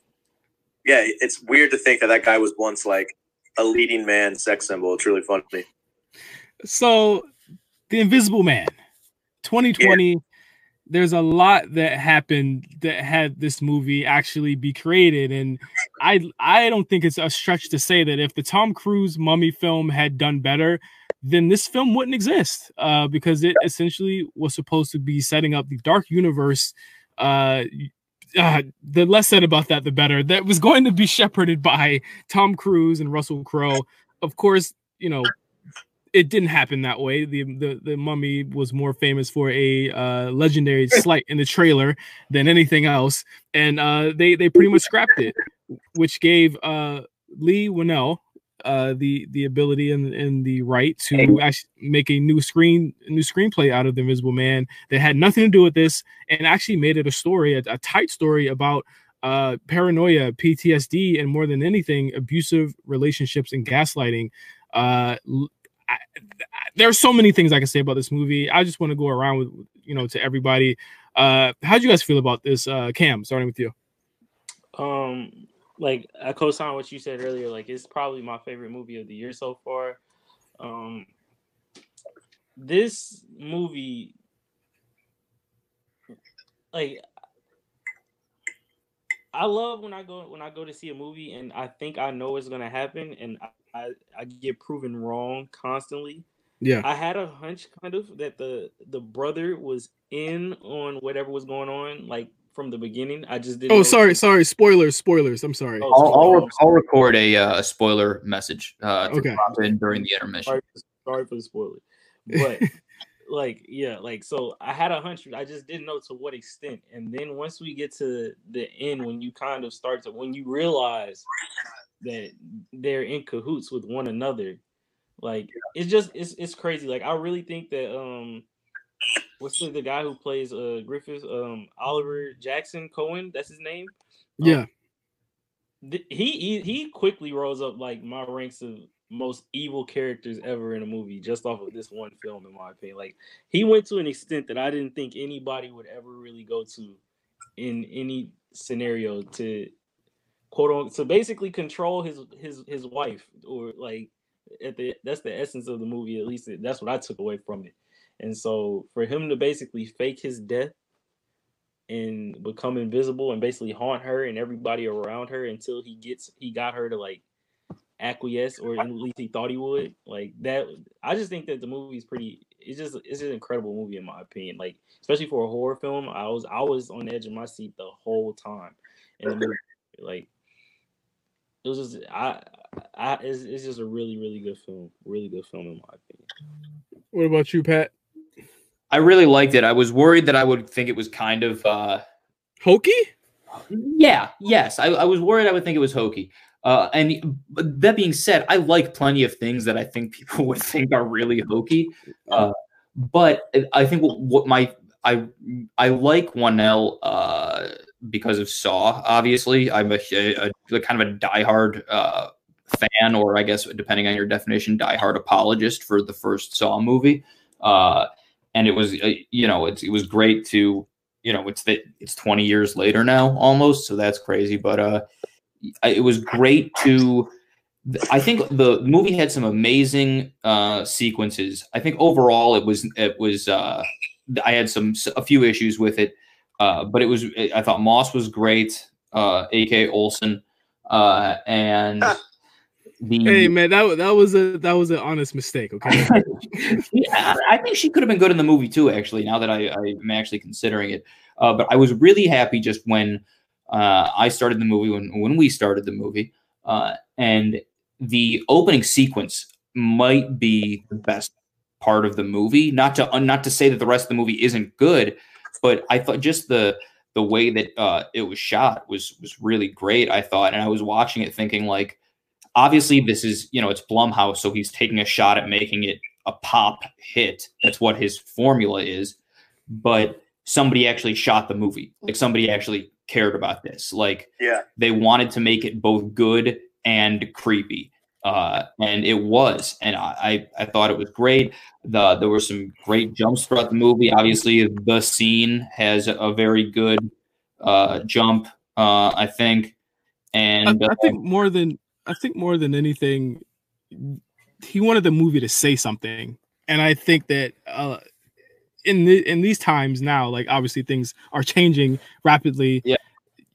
[SPEAKER 5] yeah, it's weird to think that that guy was once like a leading man sex symbol. It's really funny.
[SPEAKER 3] So, The Invisible Man, 2020. There's a lot that happened that had this movie actually be created, and I I don't think it's a stretch to say that if the Tom Cruise Mummy film had done better, then this film wouldn't exist uh, because it essentially was supposed to be setting up the dark universe. Uh, uh, the less said about that, the better. That was going to be shepherded by Tom Cruise and Russell Crowe. Of course, you know it didn't happen that way. The the, the mummy was more famous for a uh, legendary slight in the trailer than anything else, and uh, they they pretty much scrapped it, which gave uh, Leigh Whannell uh, the the ability and, and the right to actually make a new screen new screenplay out of the Invisible Man that had nothing to do with this, and actually made it a story, a, a tight story about uh, paranoia, PTSD, and more than anything, abusive relationships and gaslighting. Uh, I, I- there are so many things I can say about this movie. I just want to go around with you know to everybody. Uh, how do you guys feel about this? Uh, Cam, starting with you.
[SPEAKER 6] Um, like I co-sign what you said earlier. Like it's probably my favorite movie of the year so far. Um, this movie, like, I love when I go when I go to see a movie and I think I know what's gonna happen and I, I, I get proven wrong constantly.
[SPEAKER 3] Yeah.
[SPEAKER 6] I had a hunch kind of that the the brother was in on whatever was going on, like from the beginning. I just didn't.
[SPEAKER 3] Oh,
[SPEAKER 6] know-
[SPEAKER 3] sorry, sorry. Spoilers, spoilers. I'm sorry.
[SPEAKER 6] Oh,
[SPEAKER 4] I'll, I'll,
[SPEAKER 6] sorry.
[SPEAKER 4] I'll record a, uh, a spoiler message uh, to
[SPEAKER 3] Okay.
[SPEAKER 4] drop in during the intermission
[SPEAKER 6] sorry, sorry for the spoiler, but like yeah, like so I had a hunch. I just didn't know to what extent. And then once we get to the end, when you kind of start to when you realize that they're in cahoots with one another, like it's just it's it's crazy. Like I really think that um. What's the, the guy who plays uh Griffith? Um, Oliver Jackson Cohen. That's his name.
[SPEAKER 3] Yeah.
[SPEAKER 6] th- he he he quickly rose up like my ranks of most evil characters ever in a movie just off of this one film in my opinion like he went to an extent that i didn't think anybody would ever really go to in any scenario to quote on to basically control his his his wife or like at the that's the essence of the movie at least that's what I took away from it. And so for him to basically fake his death and become invisible and basically haunt her and everybody around her until he gets he got her to like acquiesce or at least he thought he would like that i just think that the movie is pretty it's just it's an incredible movie in my opinion like especially for a horror film i was i was on the edge of my seat the whole time and like it was just i i it's, it's just a really really good film really good film in my opinion
[SPEAKER 3] What about you, Pat?
[SPEAKER 4] I really liked it. I was worried that I would think it was kind of uh
[SPEAKER 3] Hokey?
[SPEAKER 4] yeah, yes. I, I was worried I would think it was hokey. Uh, and but that being said, I like plenty of things that I think people would think are really hokey. Uh, but I think what, what my I I like Whannell uh, because of Saw. Obviously, I'm a, a, a kind of a diehard uh, fan, or I guess depending on your definition, diehard apologist for the first Saw movie. Uh, and it was uh, you know it was great to you know it's that it's 20 years later now almost, so that's crazy. But uh, it was great to. I think the movie had some amazing uh, sequences. I think overall it was it was uh, I had some a few issues with it, uh, but it was I thought Moss was great, uh, A.K. Olson, uh, and the
[SPEAKER 3] Hey man, that wa- that was a that was an honest mistake. Okay.
[SPEAKER 4] yeah, I think she could have been good in the movie too. Actually, now that I, I'm actually considering it, uh, but I was really happy just when uh, I started the movie when when we started the movie, uh, and the opening sequence might be the best part of the movie. Not to uh, not to say that the rest of the movie isn't good, but I thought just the the way that uh, it was shot was was really great. I thought, and I was watching it thinking like, obviously this is you know it's Blumhouse, so he's taking a shot at making it a pop hit. That's what his formula is. But somebody actually shot the movie. Like somebody actually cared about this. Like
[SPEAKER 5] Yeah.
[SPEAKER 4] they wanted to make it both good and creepy. Uh, and it was, and I, I I thought it was great. The there were some great jumps throughout the movie. Obviously, the scene has a very good uh, jump. Uh, I think, and
[SPEAKER 3] I
[SPEAKER 4] uh,
[SPEAKER 3] think more than I think more than anything, he wanted the movie to say something, and I think that uh, in the, in these times now, like obviously things are changing rapidly.
[SPEAKER 4] Yeah.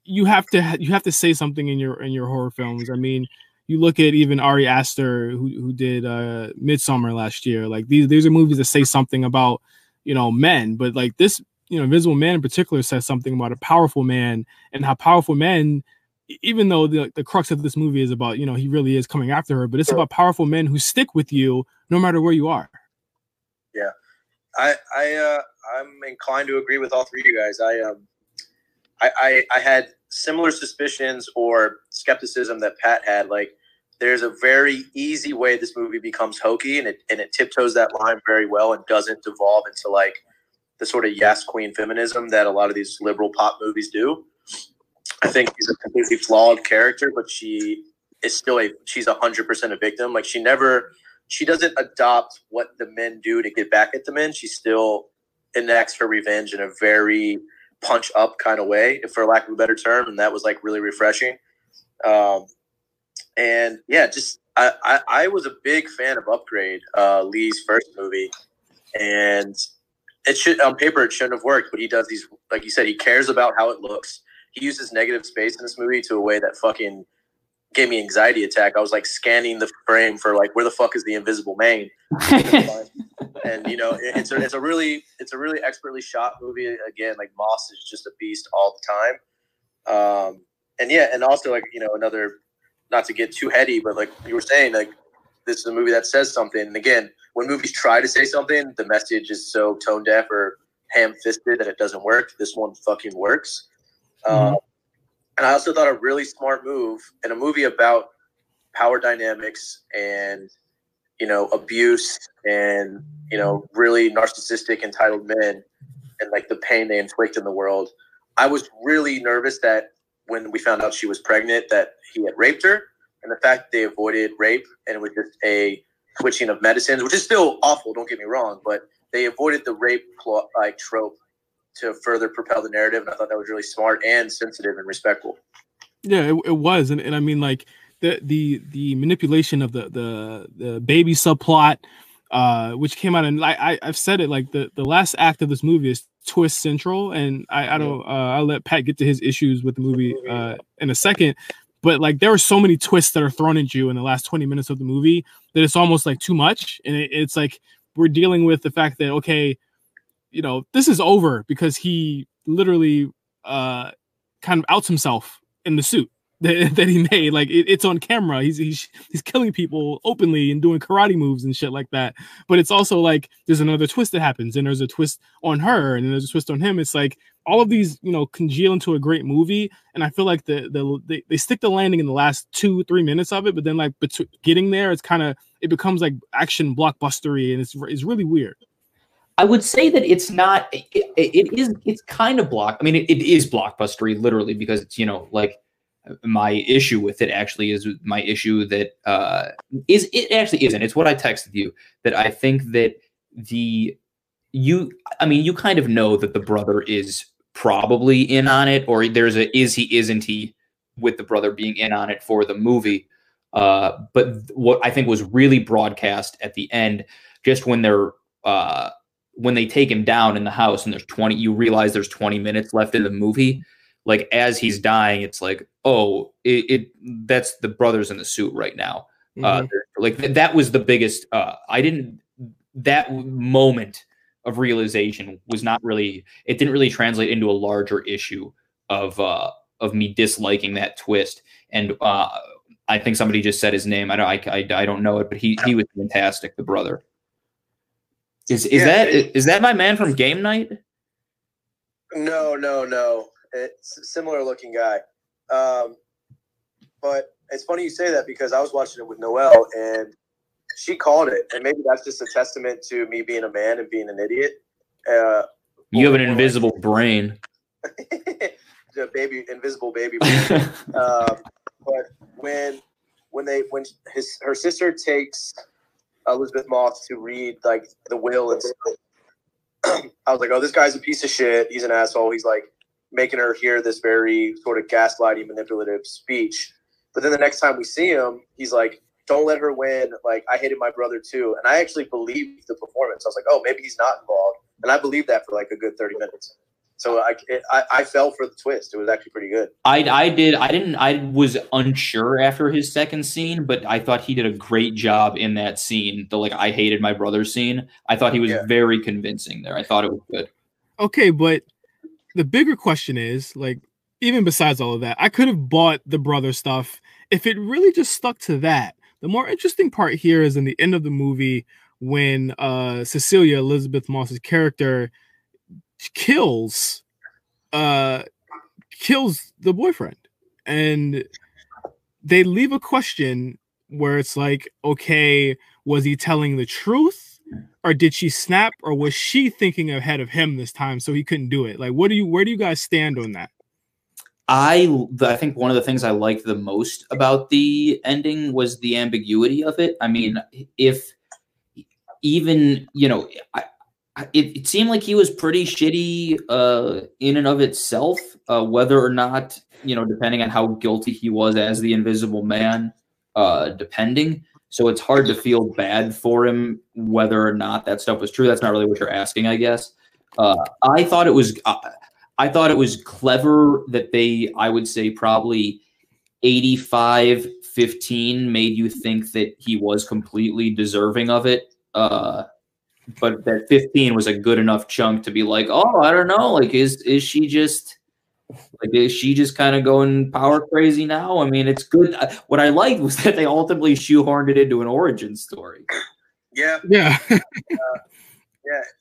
[SPEAKER 3] you have to you have to say something in your in your horror films. I mean, you look at even Ari Aster who who did uh, Midsommar last year. Like these these are movies that say something about you know men, but like this. You know, Invisible Man in particular says something about a powerful man and how powerful men even though the, the crux of this movie is about you know he really is coming after her but it's about powerful men who stick with you no matter where you are Yeah,
[SPEAKER 5] I I uh, I'm inclined to agree with all three of you guys. I um I, I I had similar suspicions or skepticism that Pat had. Like, there's a very easy way this movie becomes hokey, and it and it tiptoes that line very well and doesn't devolve into like the sort of yes queen feminism that a lot of these liberal pop movies do. I think she's a completely flawed character, but she is still a she's a hundred percent a victim. Like she never she doesn't adopt what the men do to get back at the men. She still enacts her revenge in a very punch up kind of way, for lack of a better term, and that was like really refreshing. Um, and yeah, just I, I I was a big fan of Upgrade, uh, Leigh's first movie, and it should on paper it shouldn't have worked, but he does these like you said, he cares about how it looks. He uses negative space in this movie to a way that fucking gave me anxiety attack. I was like scanning the frame for like where the fuck is the invisible man? and you know it- it's a, it's a really it's a really expertly shot movie again like moss is just a beast all the time um and yeah and also like you know another not to get too heady but like you were saying like this is a movie that says something. And again when movies try to say something the message is so tone deaf or ham-fisted that it doesn't work. This one fucking works. Um, and i also thought a really smart move in a movie about power dynamics and you know abuse and you know really narcissistic entitled men and like the pain they inflict in the world. I was really nervous that when we found out she was pregnant that he had raped her and the fact they avoided rape and it was just a switching of medicines which is still awful don't get me wrong but they avoided the rape like trope to further propel the narrative. And I thought that was really smart and sensitive and respectful.
[SPEAKER 3] Yeah, it, it was, and, and I mean like the the the manipulation of the the the baby subplot, uh, which came out and I, I I've said it like the the last act of this movie is twist central, and I I don't uh, I'll let Pat get to his issues with the movie uh in a second, but like there are so many twists that are thrown at you in the last 20 minutes of the movie that it's almost like too much. And it, it's like we're dealing with the fact that okay you know this is over because he literally uh kind of outs himself in the suit that, that he made like it, it's on camera he's, he's he's killing people openly and doing karate moves and shit like that but it's also like there's another twist that happens and there's a twist on her and there's a twist on him it's like all of these you know congeal into a great movie and i feel like the the they, they stick the landing in the last two three minutes of it but then like bet- getting there it's kind of it becomes like action blockbustery and it's it's really weird
[SPEAKER 4] I would say that it's not. It, it is. It's kind of block. I mean, it, it is blockbustery, literally, because it's you know like my issue with it actually is my issue that uh is it actually isn't. It's what I texted you that I think that the you. I mean, you kind of know that the brother is probably in on it, or there's a is he isn't he with the brother being in on it for the movie. Uh, but what I think was really broadcast at the end, just when they're uh when they take him down in the house and there's 20 you realize there's 20 minutes left in the movie like as he's dying it's like oh it, it that's the brothers in the suit right now. Uh
[SPEAKER 3] Mhm.
[SPEAKER 4] like th- that was the biggest uh i didn't that moment of realization was not really it didn't really translate into a larger issue of uh of me disliking that twist. And uh i think somebody just said his name. I don't i, I, I don't know it but he he was fantastic the brother. Is is
[SPEAKER 5] Yeah,
[SPEAKER 4] that
[SPEAKER 5] it-
[SPEAKER 4] is that my man from game night?
[SPEAKER 5] No, no, no. It's a similar looking guy. Um, but it's funny you say that because I was watching it with Noelle and she called it. And maybe that's just a testament to me being a man and being an idiot. Uh,
[SPEAKER 4] you have an
[SPEAKER 5] or- or like-
[SPEAKER 4] invisible brain
[SPEAKER 5] the baby, invisible baby. um, but when when they when his her sister takes Elisabeth Moss to read like the will and stuff, I was like, oh, this guy's a piece of shit. He's an asshole. He's like making her hear this very sort of gaslighting, manipulative speech. But then the next time we see him, he's like, don't let her win. Like I hated my brother too, and I actually believed the performance. I was like, oh, maybe he's not involved, and I believed that for like a good thirty minutes. So I, it, I, I fell for the twist. It was actually pretty good.
[SPEAKER 4] I I did I didn't I was unsure after his second scene, but I thought he did a great job in that scene. The like I hated my brother scene. I thought he was
[SPEAKER 5] Yeah.
[SPEAKER 4] very convincing there. I thought it was good.
[SPEAKER 3] okay but the bigger question is like even besides all of that i could have bought the brother stuff if it really just stuck to that. The more interesting part here is in the end of the movie when uh cecilia elisabeth moss's character kills uh kills the boyfriend. And they leave a question where it's like okay was he telling the truth or did she snap or was she thinking ahead of him this time so he couldn't do it like what do you where do you guys stand on that
[SPEAKER 4] I I think one of the things I liked the most about the ending was the ambiguity of it. I mean, if even you know, I, it, it seemed like he was pretty shitty uh, in and of itself. Uh, whether or not you know, depending on how guilty he was as the Invisible Man, uh, depending. So it's hard to feel bad for him whether or not that stuff was true. That's not really what you're asking, I guess. Uh, I thought it was. Uh, I thought it was clever that they, I would say, probably 85 15 made you think that he was completely deserving of it. Uh, but that 15 was a good enough chunk to be like, oh, I don't know. Like, is is she just like is she just kind of going power crazy now? I mean, it's good. Uh, What I liked was that they ultimately shoehorned it into an origin story.
[SPEAKER 5] Yeah,
[SPEAKER 3] yeah
[SPEAKER 5] yeah.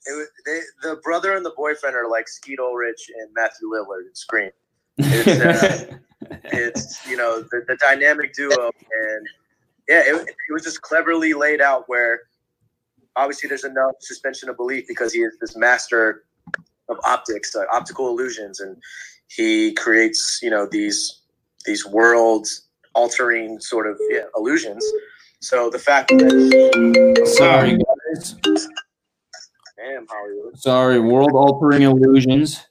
[SPEAKER 5] It was, they, the brother and the boyfriend are like Skeet Ulrich and Matthew Lillard in Scream. It's, uh, it's you know the, the dynamic duo and yeah it, it was just cleverly laid out where obviously there's enough suspension of belief because he is this master of optics uh, optical illusions and he creates you know these these world altering sort of yeah, illusions so the fact that
[SPEAKER 4] Sorry, guys.
[SPEAKER 5] Damn, Hollywood.
[SPEAKER 4] Sorry, world altering illusions.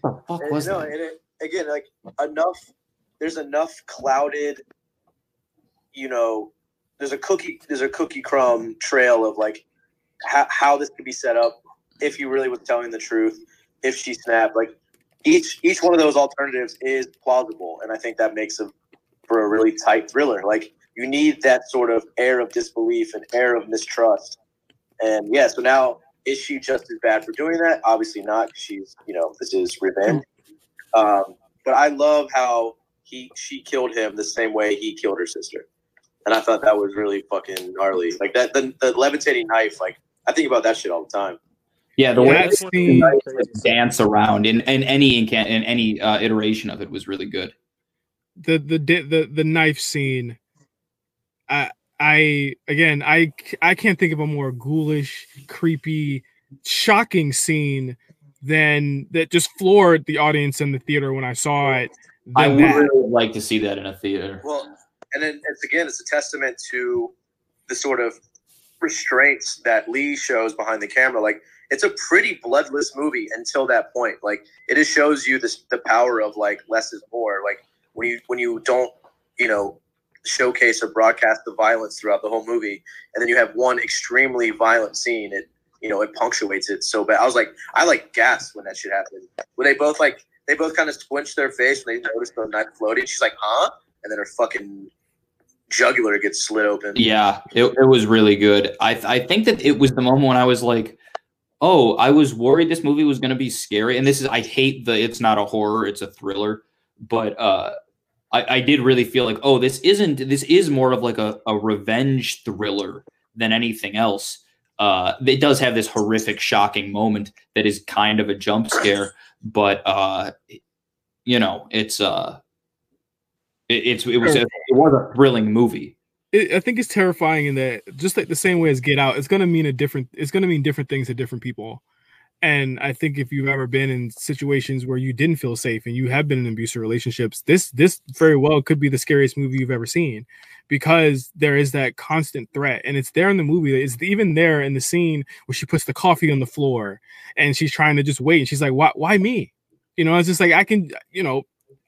[SPEAKER 4] What the fuck
[SPEAKER 5] And,
[SPEAKER 4] was
[SPEAKER 5] no,
[SPEAKER 4] that?
[SPEAKER 5] and it, again, like enough. There's enough clouded. You know, there's a cookie. There's a cookie crumb trail of like how, how this could be set up if he really was telling the truth. If she snapped, like each each one of those alternatives is plausible, and I think that makes them for a really tight thriller. Like you need that sort of air of disbelief and air of mistrust. And yeah, so now is she just as bad for doing that? Obviously not. She's you know this is revenge. Um, but I love how he she killed him the same way he killed her sister, and I thought that was really fucking gnarly. Like that the, the levitating knife. Like I think about that shit all the time.
[SPEAKER 4] Yeah, the
[SPEAKER 3] Yeah,
[SPEAKER 4] way
[SPEAKER 3] that's
[SPEAKER 4] the
[SPEAKER 3] the-
[SPEAKER 4] dance around in, in any incan- in any uh, iteration of it was really good.
[SPEAKER 3] the the di- the the knife scene i i again I I can't think of a more ghoulish creepy shocking scene than that just floored the audience in the theater when i saw it
[SPEAKER 4] I would
[SPEAKER 3] that.
[SPEAKER 4] really like to see that in a theater.
[SPEAKER 5] Well, and then it's again, it's a testament to the sort of restraints that Leigh shows behind the camera. Like it's a pretty bloodless movie until that point. Like it just shows you this the power of like less is more. Like when you when you don't you know showcase or broadcast the violence throughout the whole movie, and then you have one extremely violent scene, it you know it punctuates it so bad. I was like, I like gasped when that shit happened. When they both like they both kind of squinched their face when they noticed the knife floating. She's like, huh? And then her fucking jugular gets slit open.
[SPEAKER 4] Yeah, it, it was really good. I I think that it was the moment when I was like, oh, I was worried this movie was going to be scary. And this is I hate the it's not a horror, it's a thriller. But uh, I I did really feel like, oh, this isn't this is more of like a, a revenge thriller than anything else. Uh, it does have this horrific, shocking moment that is kind of a jump scare, but uh, you know, it's uh, it, it's it was a, it was a thrilling movie.
[SPEAKER 3] It, I think it's terrifying in that just like the same way as Get Out, it's gonna mean a different. It's gonna mean different things to different people. And I think if you've ever been in situations where you didn't feel safe and you have been in abusive relationships, this this very well could be the scariest movie you've ever seen because there is that constant threat, and it's there in the movie. It's even there in the scene where she puts the coffee on the floor and she's trying to just wait, and she's like, "Why? Why me?" You know, it's just like I can, you know,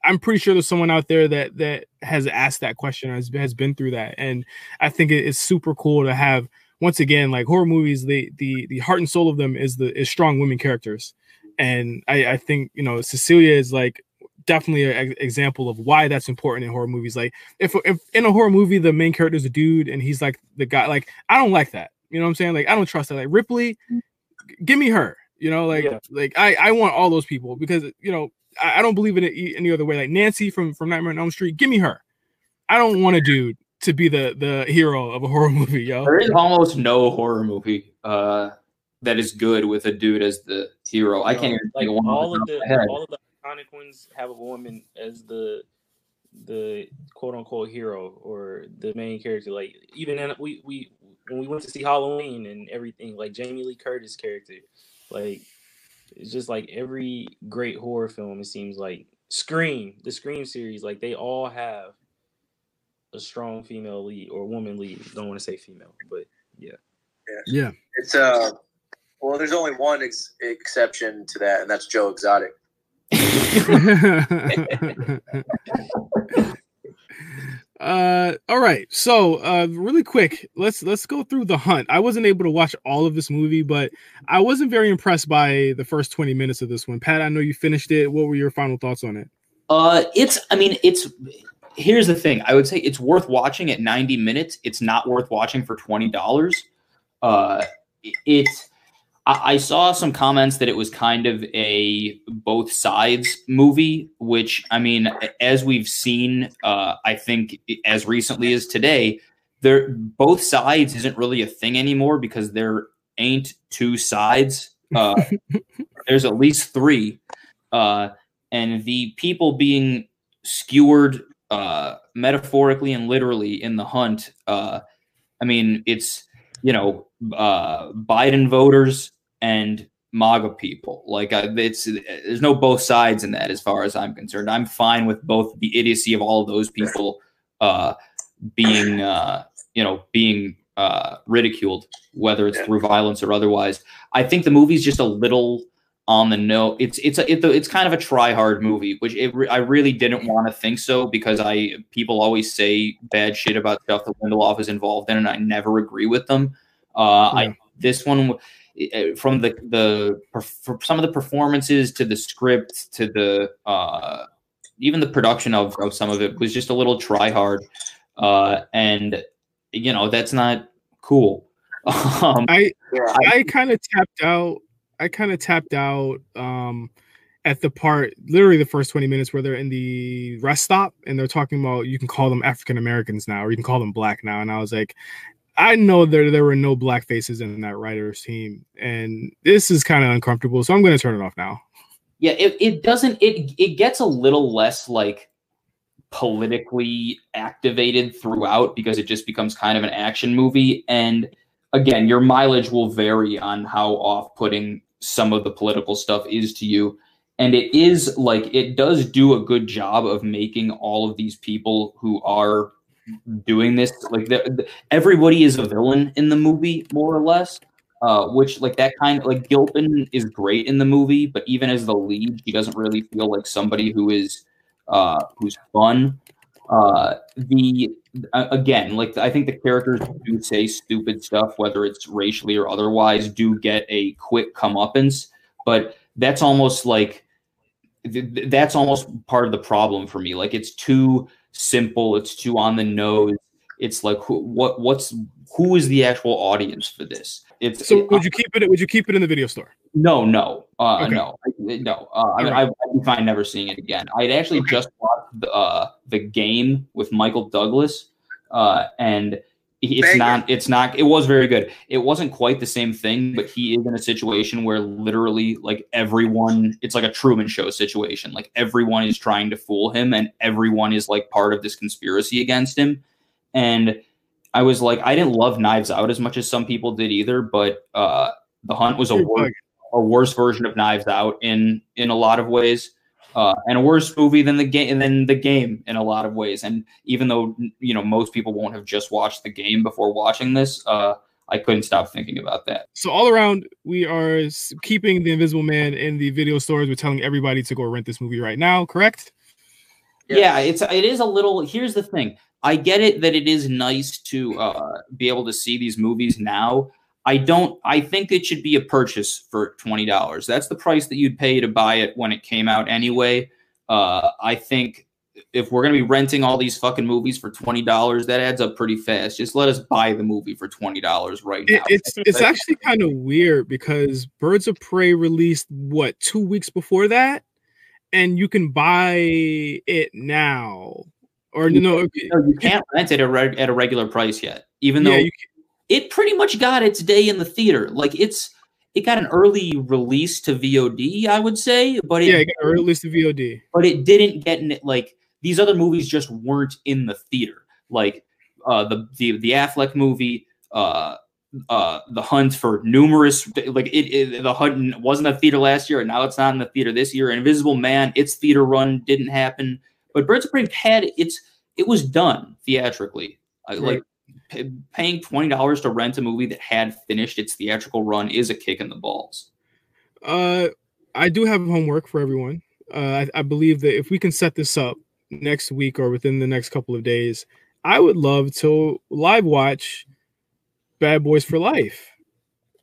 [SPEAKER 3] I'm pretty sure there's someone out there that that has asked that question, has has been through that, and I think it's super cool to have once again like horror movies. The the the heart and soul of them is the is strong women characters, and I I think you know Cecilia is like definitely an example of why that's important in horror movies. Like if if in a horror movie the main character is a dude and he's like the guy, like I don't like that. You know what I'm saying? Like I don't trust that. Like Ripley, mm. g- give me her. You know, like
[SPEAKER 6] Yeah.
[SPEAKER 3] like I I want all those people because you know I, I don't believe in it any other way. Like Nancy from from Nightmare on Elm Street, give me her. I don't want a dude to be the the hero of a horror movie, yo.
[SPEAKER 4] There is almost no horror movie uh, that is good with a dude as the hero. I can't even
[SPEAKER 6] like
[SPEAKER 4] one.
[SPEAKER 6] all of
[SPEAKER 4] the
[SPEAKER 6] the all of the iconic ones have a woman as the the quote unquote hero or the main character. Like even in, we we when we went to see Halloween and everything, like Jamie Lee Curtis character, like it's just like every great horror film. It seems like Scream, the Scream series, like they all have a strong female lead or woman lead. Don't want to say female, but
[SPEAKER 3] Yeah. Yeah.
[SPEAKER 5] It's uh, well, there's only one ex- exception to that, and that's Joe Exotic.
[SPEAKER 3] uh all right so uh really quick let's let's go through the hunt i wasn't able to watch all of this movie but i wasn't very impressed by the first 20 minutes of this one pat i know you finished it what were your final thoughts on it
[SPEAKER 4] Uh, it's. I mean, it's. Here's the thing. I would say it's worth watching at 90 minutes. It's not worth watching for twenty dollars. Uh, it's. I, I saw some comments that it was kind of a both sides movie, which I mean, as we've seen, uh, I think as recently as today, there both sides isn't really a thing anymore because there ain't two sides. Uh, there's at least three. Uh, and the people being skewered uh, metaphorically and literally in the hunt. Uh, I mean, it's you know uh, Biden voters and MAGA people. Like it's there's no both sides in that as far as I'm concerned. I'm fine with both the idiocy of all of those people uh, being uh, you know being uh, ridiculed, whether it's
[SPEAKER 5] Yeah.
[SPEAKER 4] through violence or otherwise. I think the movie's just a little on the note. It's it's a, it, it's kind of a try hard movie, which it, I really didn't want to think so because I people always say bad shit about stuff that Lindelof is involved in, and I never agree with them. Uh,
[SPEAKER 3] Yeah.
[SPEAKER 4] I this one from the the for some of the performances to the script to the uh, even the production of, of some of it was just a little try hard, uh, and you know that's not cool. um,
[SPEAKER 3] I
[SPEAKER 5] Yeah.
[SPEAKER 3] I kind of tapped out. I kind of tapped out um at the part, literally the first 20 minutes where they're in the rest stop and they're talking about you can call them African Americans now, or you can call them black now. And I was like, I know there there were no black faces in that writers team, and this is kind of uncomfortable. So I'm gonna turn it off now.
[SPEAKER 4] yeah, it, it doesn't it it gets a little less like politically activated throughout because it just becomes kind of an action movie and again your mileage will vary on how off-putting some of the political stuff is to you and it is like it does do a good job of making all of these people who are doing this like the, the- everybody is a villain in the movie more or less uh, which like that kind of like Gilpin is great in the movie, but even as the lead, he doesn't really feel like somebody who is uh, who's fun. Uh, the again, like I think the characters do say stupid stuff, whether it's racially or otherwise, do get a quick comeuppance, but that's almost like th- th- that's almost part of the problem for me. Like it's too simple, it's too on the nose. It's like who, what what's who is the actual audience for this? It's
[SPEAKER 3] So would you keep it? Would you keep it in the video store?
[SPEAKER 4] no, no, uh,
[SPEAKER 3] Okay.
[SPEAKER 4] no, no. Uh, I mean,
[SPEAKER 3] Alright.
[SPEAKER 4] I, I'd be fine never seeing it again. I'd actually just watched the, uh, the game with Michael Douglas, uh, and it's
[SPEAKER 5] Banger.
[SPEAKER 4] not. It's not. It was very good. It wasn't quite the same thing, but he is in a situation where literally, like everyone, it's like a Truman Show situation. Like everyone is trying to fool him, and everyone is like part of this conspiracy against him. And I was like, I didn't love Knives Out as much as some people did either, but uh, The Hunt was a worse, a worse version of Knives Out in in a lot of ways, uh, and a worse movie than the game than the game in a lot of ways. And even though you know most people won't have just watched the game before watching this, uh, I couldn't stop thinking about that.
[SPEAKER 3] So all around, we are keeping the Invisible Man in the video stores. We're telling everybody to go rent this movie right now. Correct?
[SPEAKER 4] Yeah, it's it is a little. Here's the thing. I get it that it is nice to uh, be able to see these movies now. I don't. I think it should be a purchase for twenty dollars. That's the price that you'd pay to buy it when it came out anyway. Uh, I think if we're gonna be renting all these fucking movies for twenty dollars, that adds up pretty fast. Just let us buy the movie for twenty dollars right now.
[SPEAKER 3] It, it's it's actually kind of weird because Birds of Prey released what two weeks before that, and you can buy it now. Or no, no,
[SPEAKER 4] you can't rent it at a, at a regular price yet, even though
[SPEAKER 3] yeah, you,
[SPEAKER 4] it pretty much got its day in the theater. Like it's it got an early release to VOD, I would say, but it
[SPEAKER 3] yeah, you got a release to VOD.
[SPEAKER 4] but it didn't get in it like these other movies just weren't in the theater. Like uh the the the Affleck movie, uh uh the hunt for numerous like it, it the hunt wasn't a theater last year and now it's not in the theater this year invisible man its theater run didn't happen but birds of prey had its it was done theatrically I, like p- paying $20 to rent a movie that had finished its theatrical run is a kick in the balls
[SPEAKER 3] Uh, I do have homework for everyone. Uh, I, I believe that if we can set this up next week or within the next couple of days, I would love to live watch Bad Boys for Life.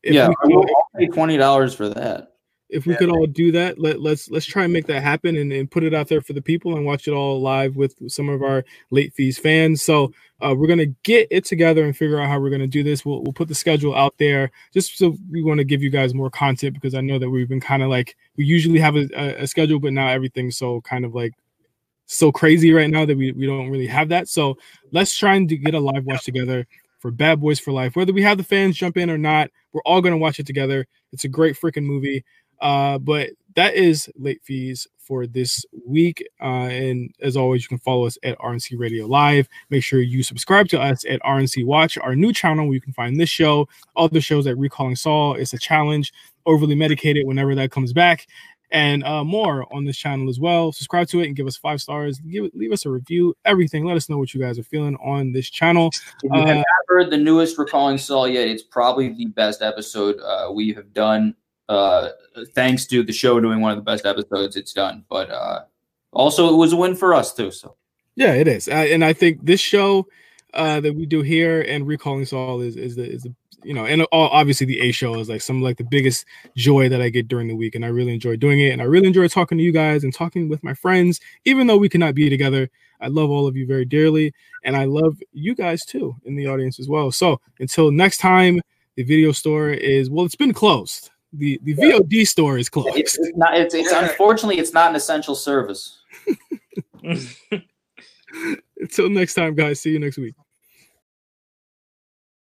[SPEAKER 3] If
[SPEAKER 4] yeah
[SPEAKER 3] we
[SPEAKER 4] I'll pay $20 for that
[SPEAKER 3] if we
[SPEAKER 5] Yeah.
[SPEAKER 3] could all do that, let let's let's try and make that happen and, and put it out there for the people and watch it all live with some of our late fees fans. So uh, we're gonna get it together and figure out how we're gonna do this. We'll we'll put the schedule out there just so we want to give you guys more content because I know that we've been kind of like we usually have a, a, a schedule, but now everything's so kind of like so crazy right now that we, we don't really have that. So let's try and do- get a live watch together for Bad Boys for Life. Whether we have the fans jump in or not, we're all gonna watch it together. It's a great freaking movie. Uh, but that is late fees for this week. Uh, and as always, you can follow us at RNC Radio Live. Make sure you subscribe to us at RNC Watch, our new channel where you can find this show, other shows like Recalling Saul. It's a challenge, overly medicated whenever that comes back. and uh, more on this channel as well. Subscribe to it and give us five stars. Give leave us a review. Everything. Let us know what you guys are feeling on this channel.
[SPEAKER 4] If you have
[SPEAKER 3] Uh,
[SPEAKER 4] not heard the newest Recalling Saul yet, it's probably the best episode uh, we have done. Uh, thanks to the show doing one of the best episodes it's done. But uh, also, it was a win for us too. So
[SPEAKER 3] Yeah, it is, uh, and I think this show uh, that we do here and recalling Saul is is the is the you know, and all, obviously the A show is like some like the biggest joy that I get during the week, and I really enjoy doing it, and I really enjoy talking to you guys and talking with my friends, even though we cannot be together. I love all of you very dearly, and I love you guys too in the audience as well. So until next time, the video store is well, it's been closed. The the VOD store is closed.
[SPEAKER 4] it's, it's not. It's, it's unfortunately it's not an essential service.
[SPEAKER 3] Until next time, guys. See you next week.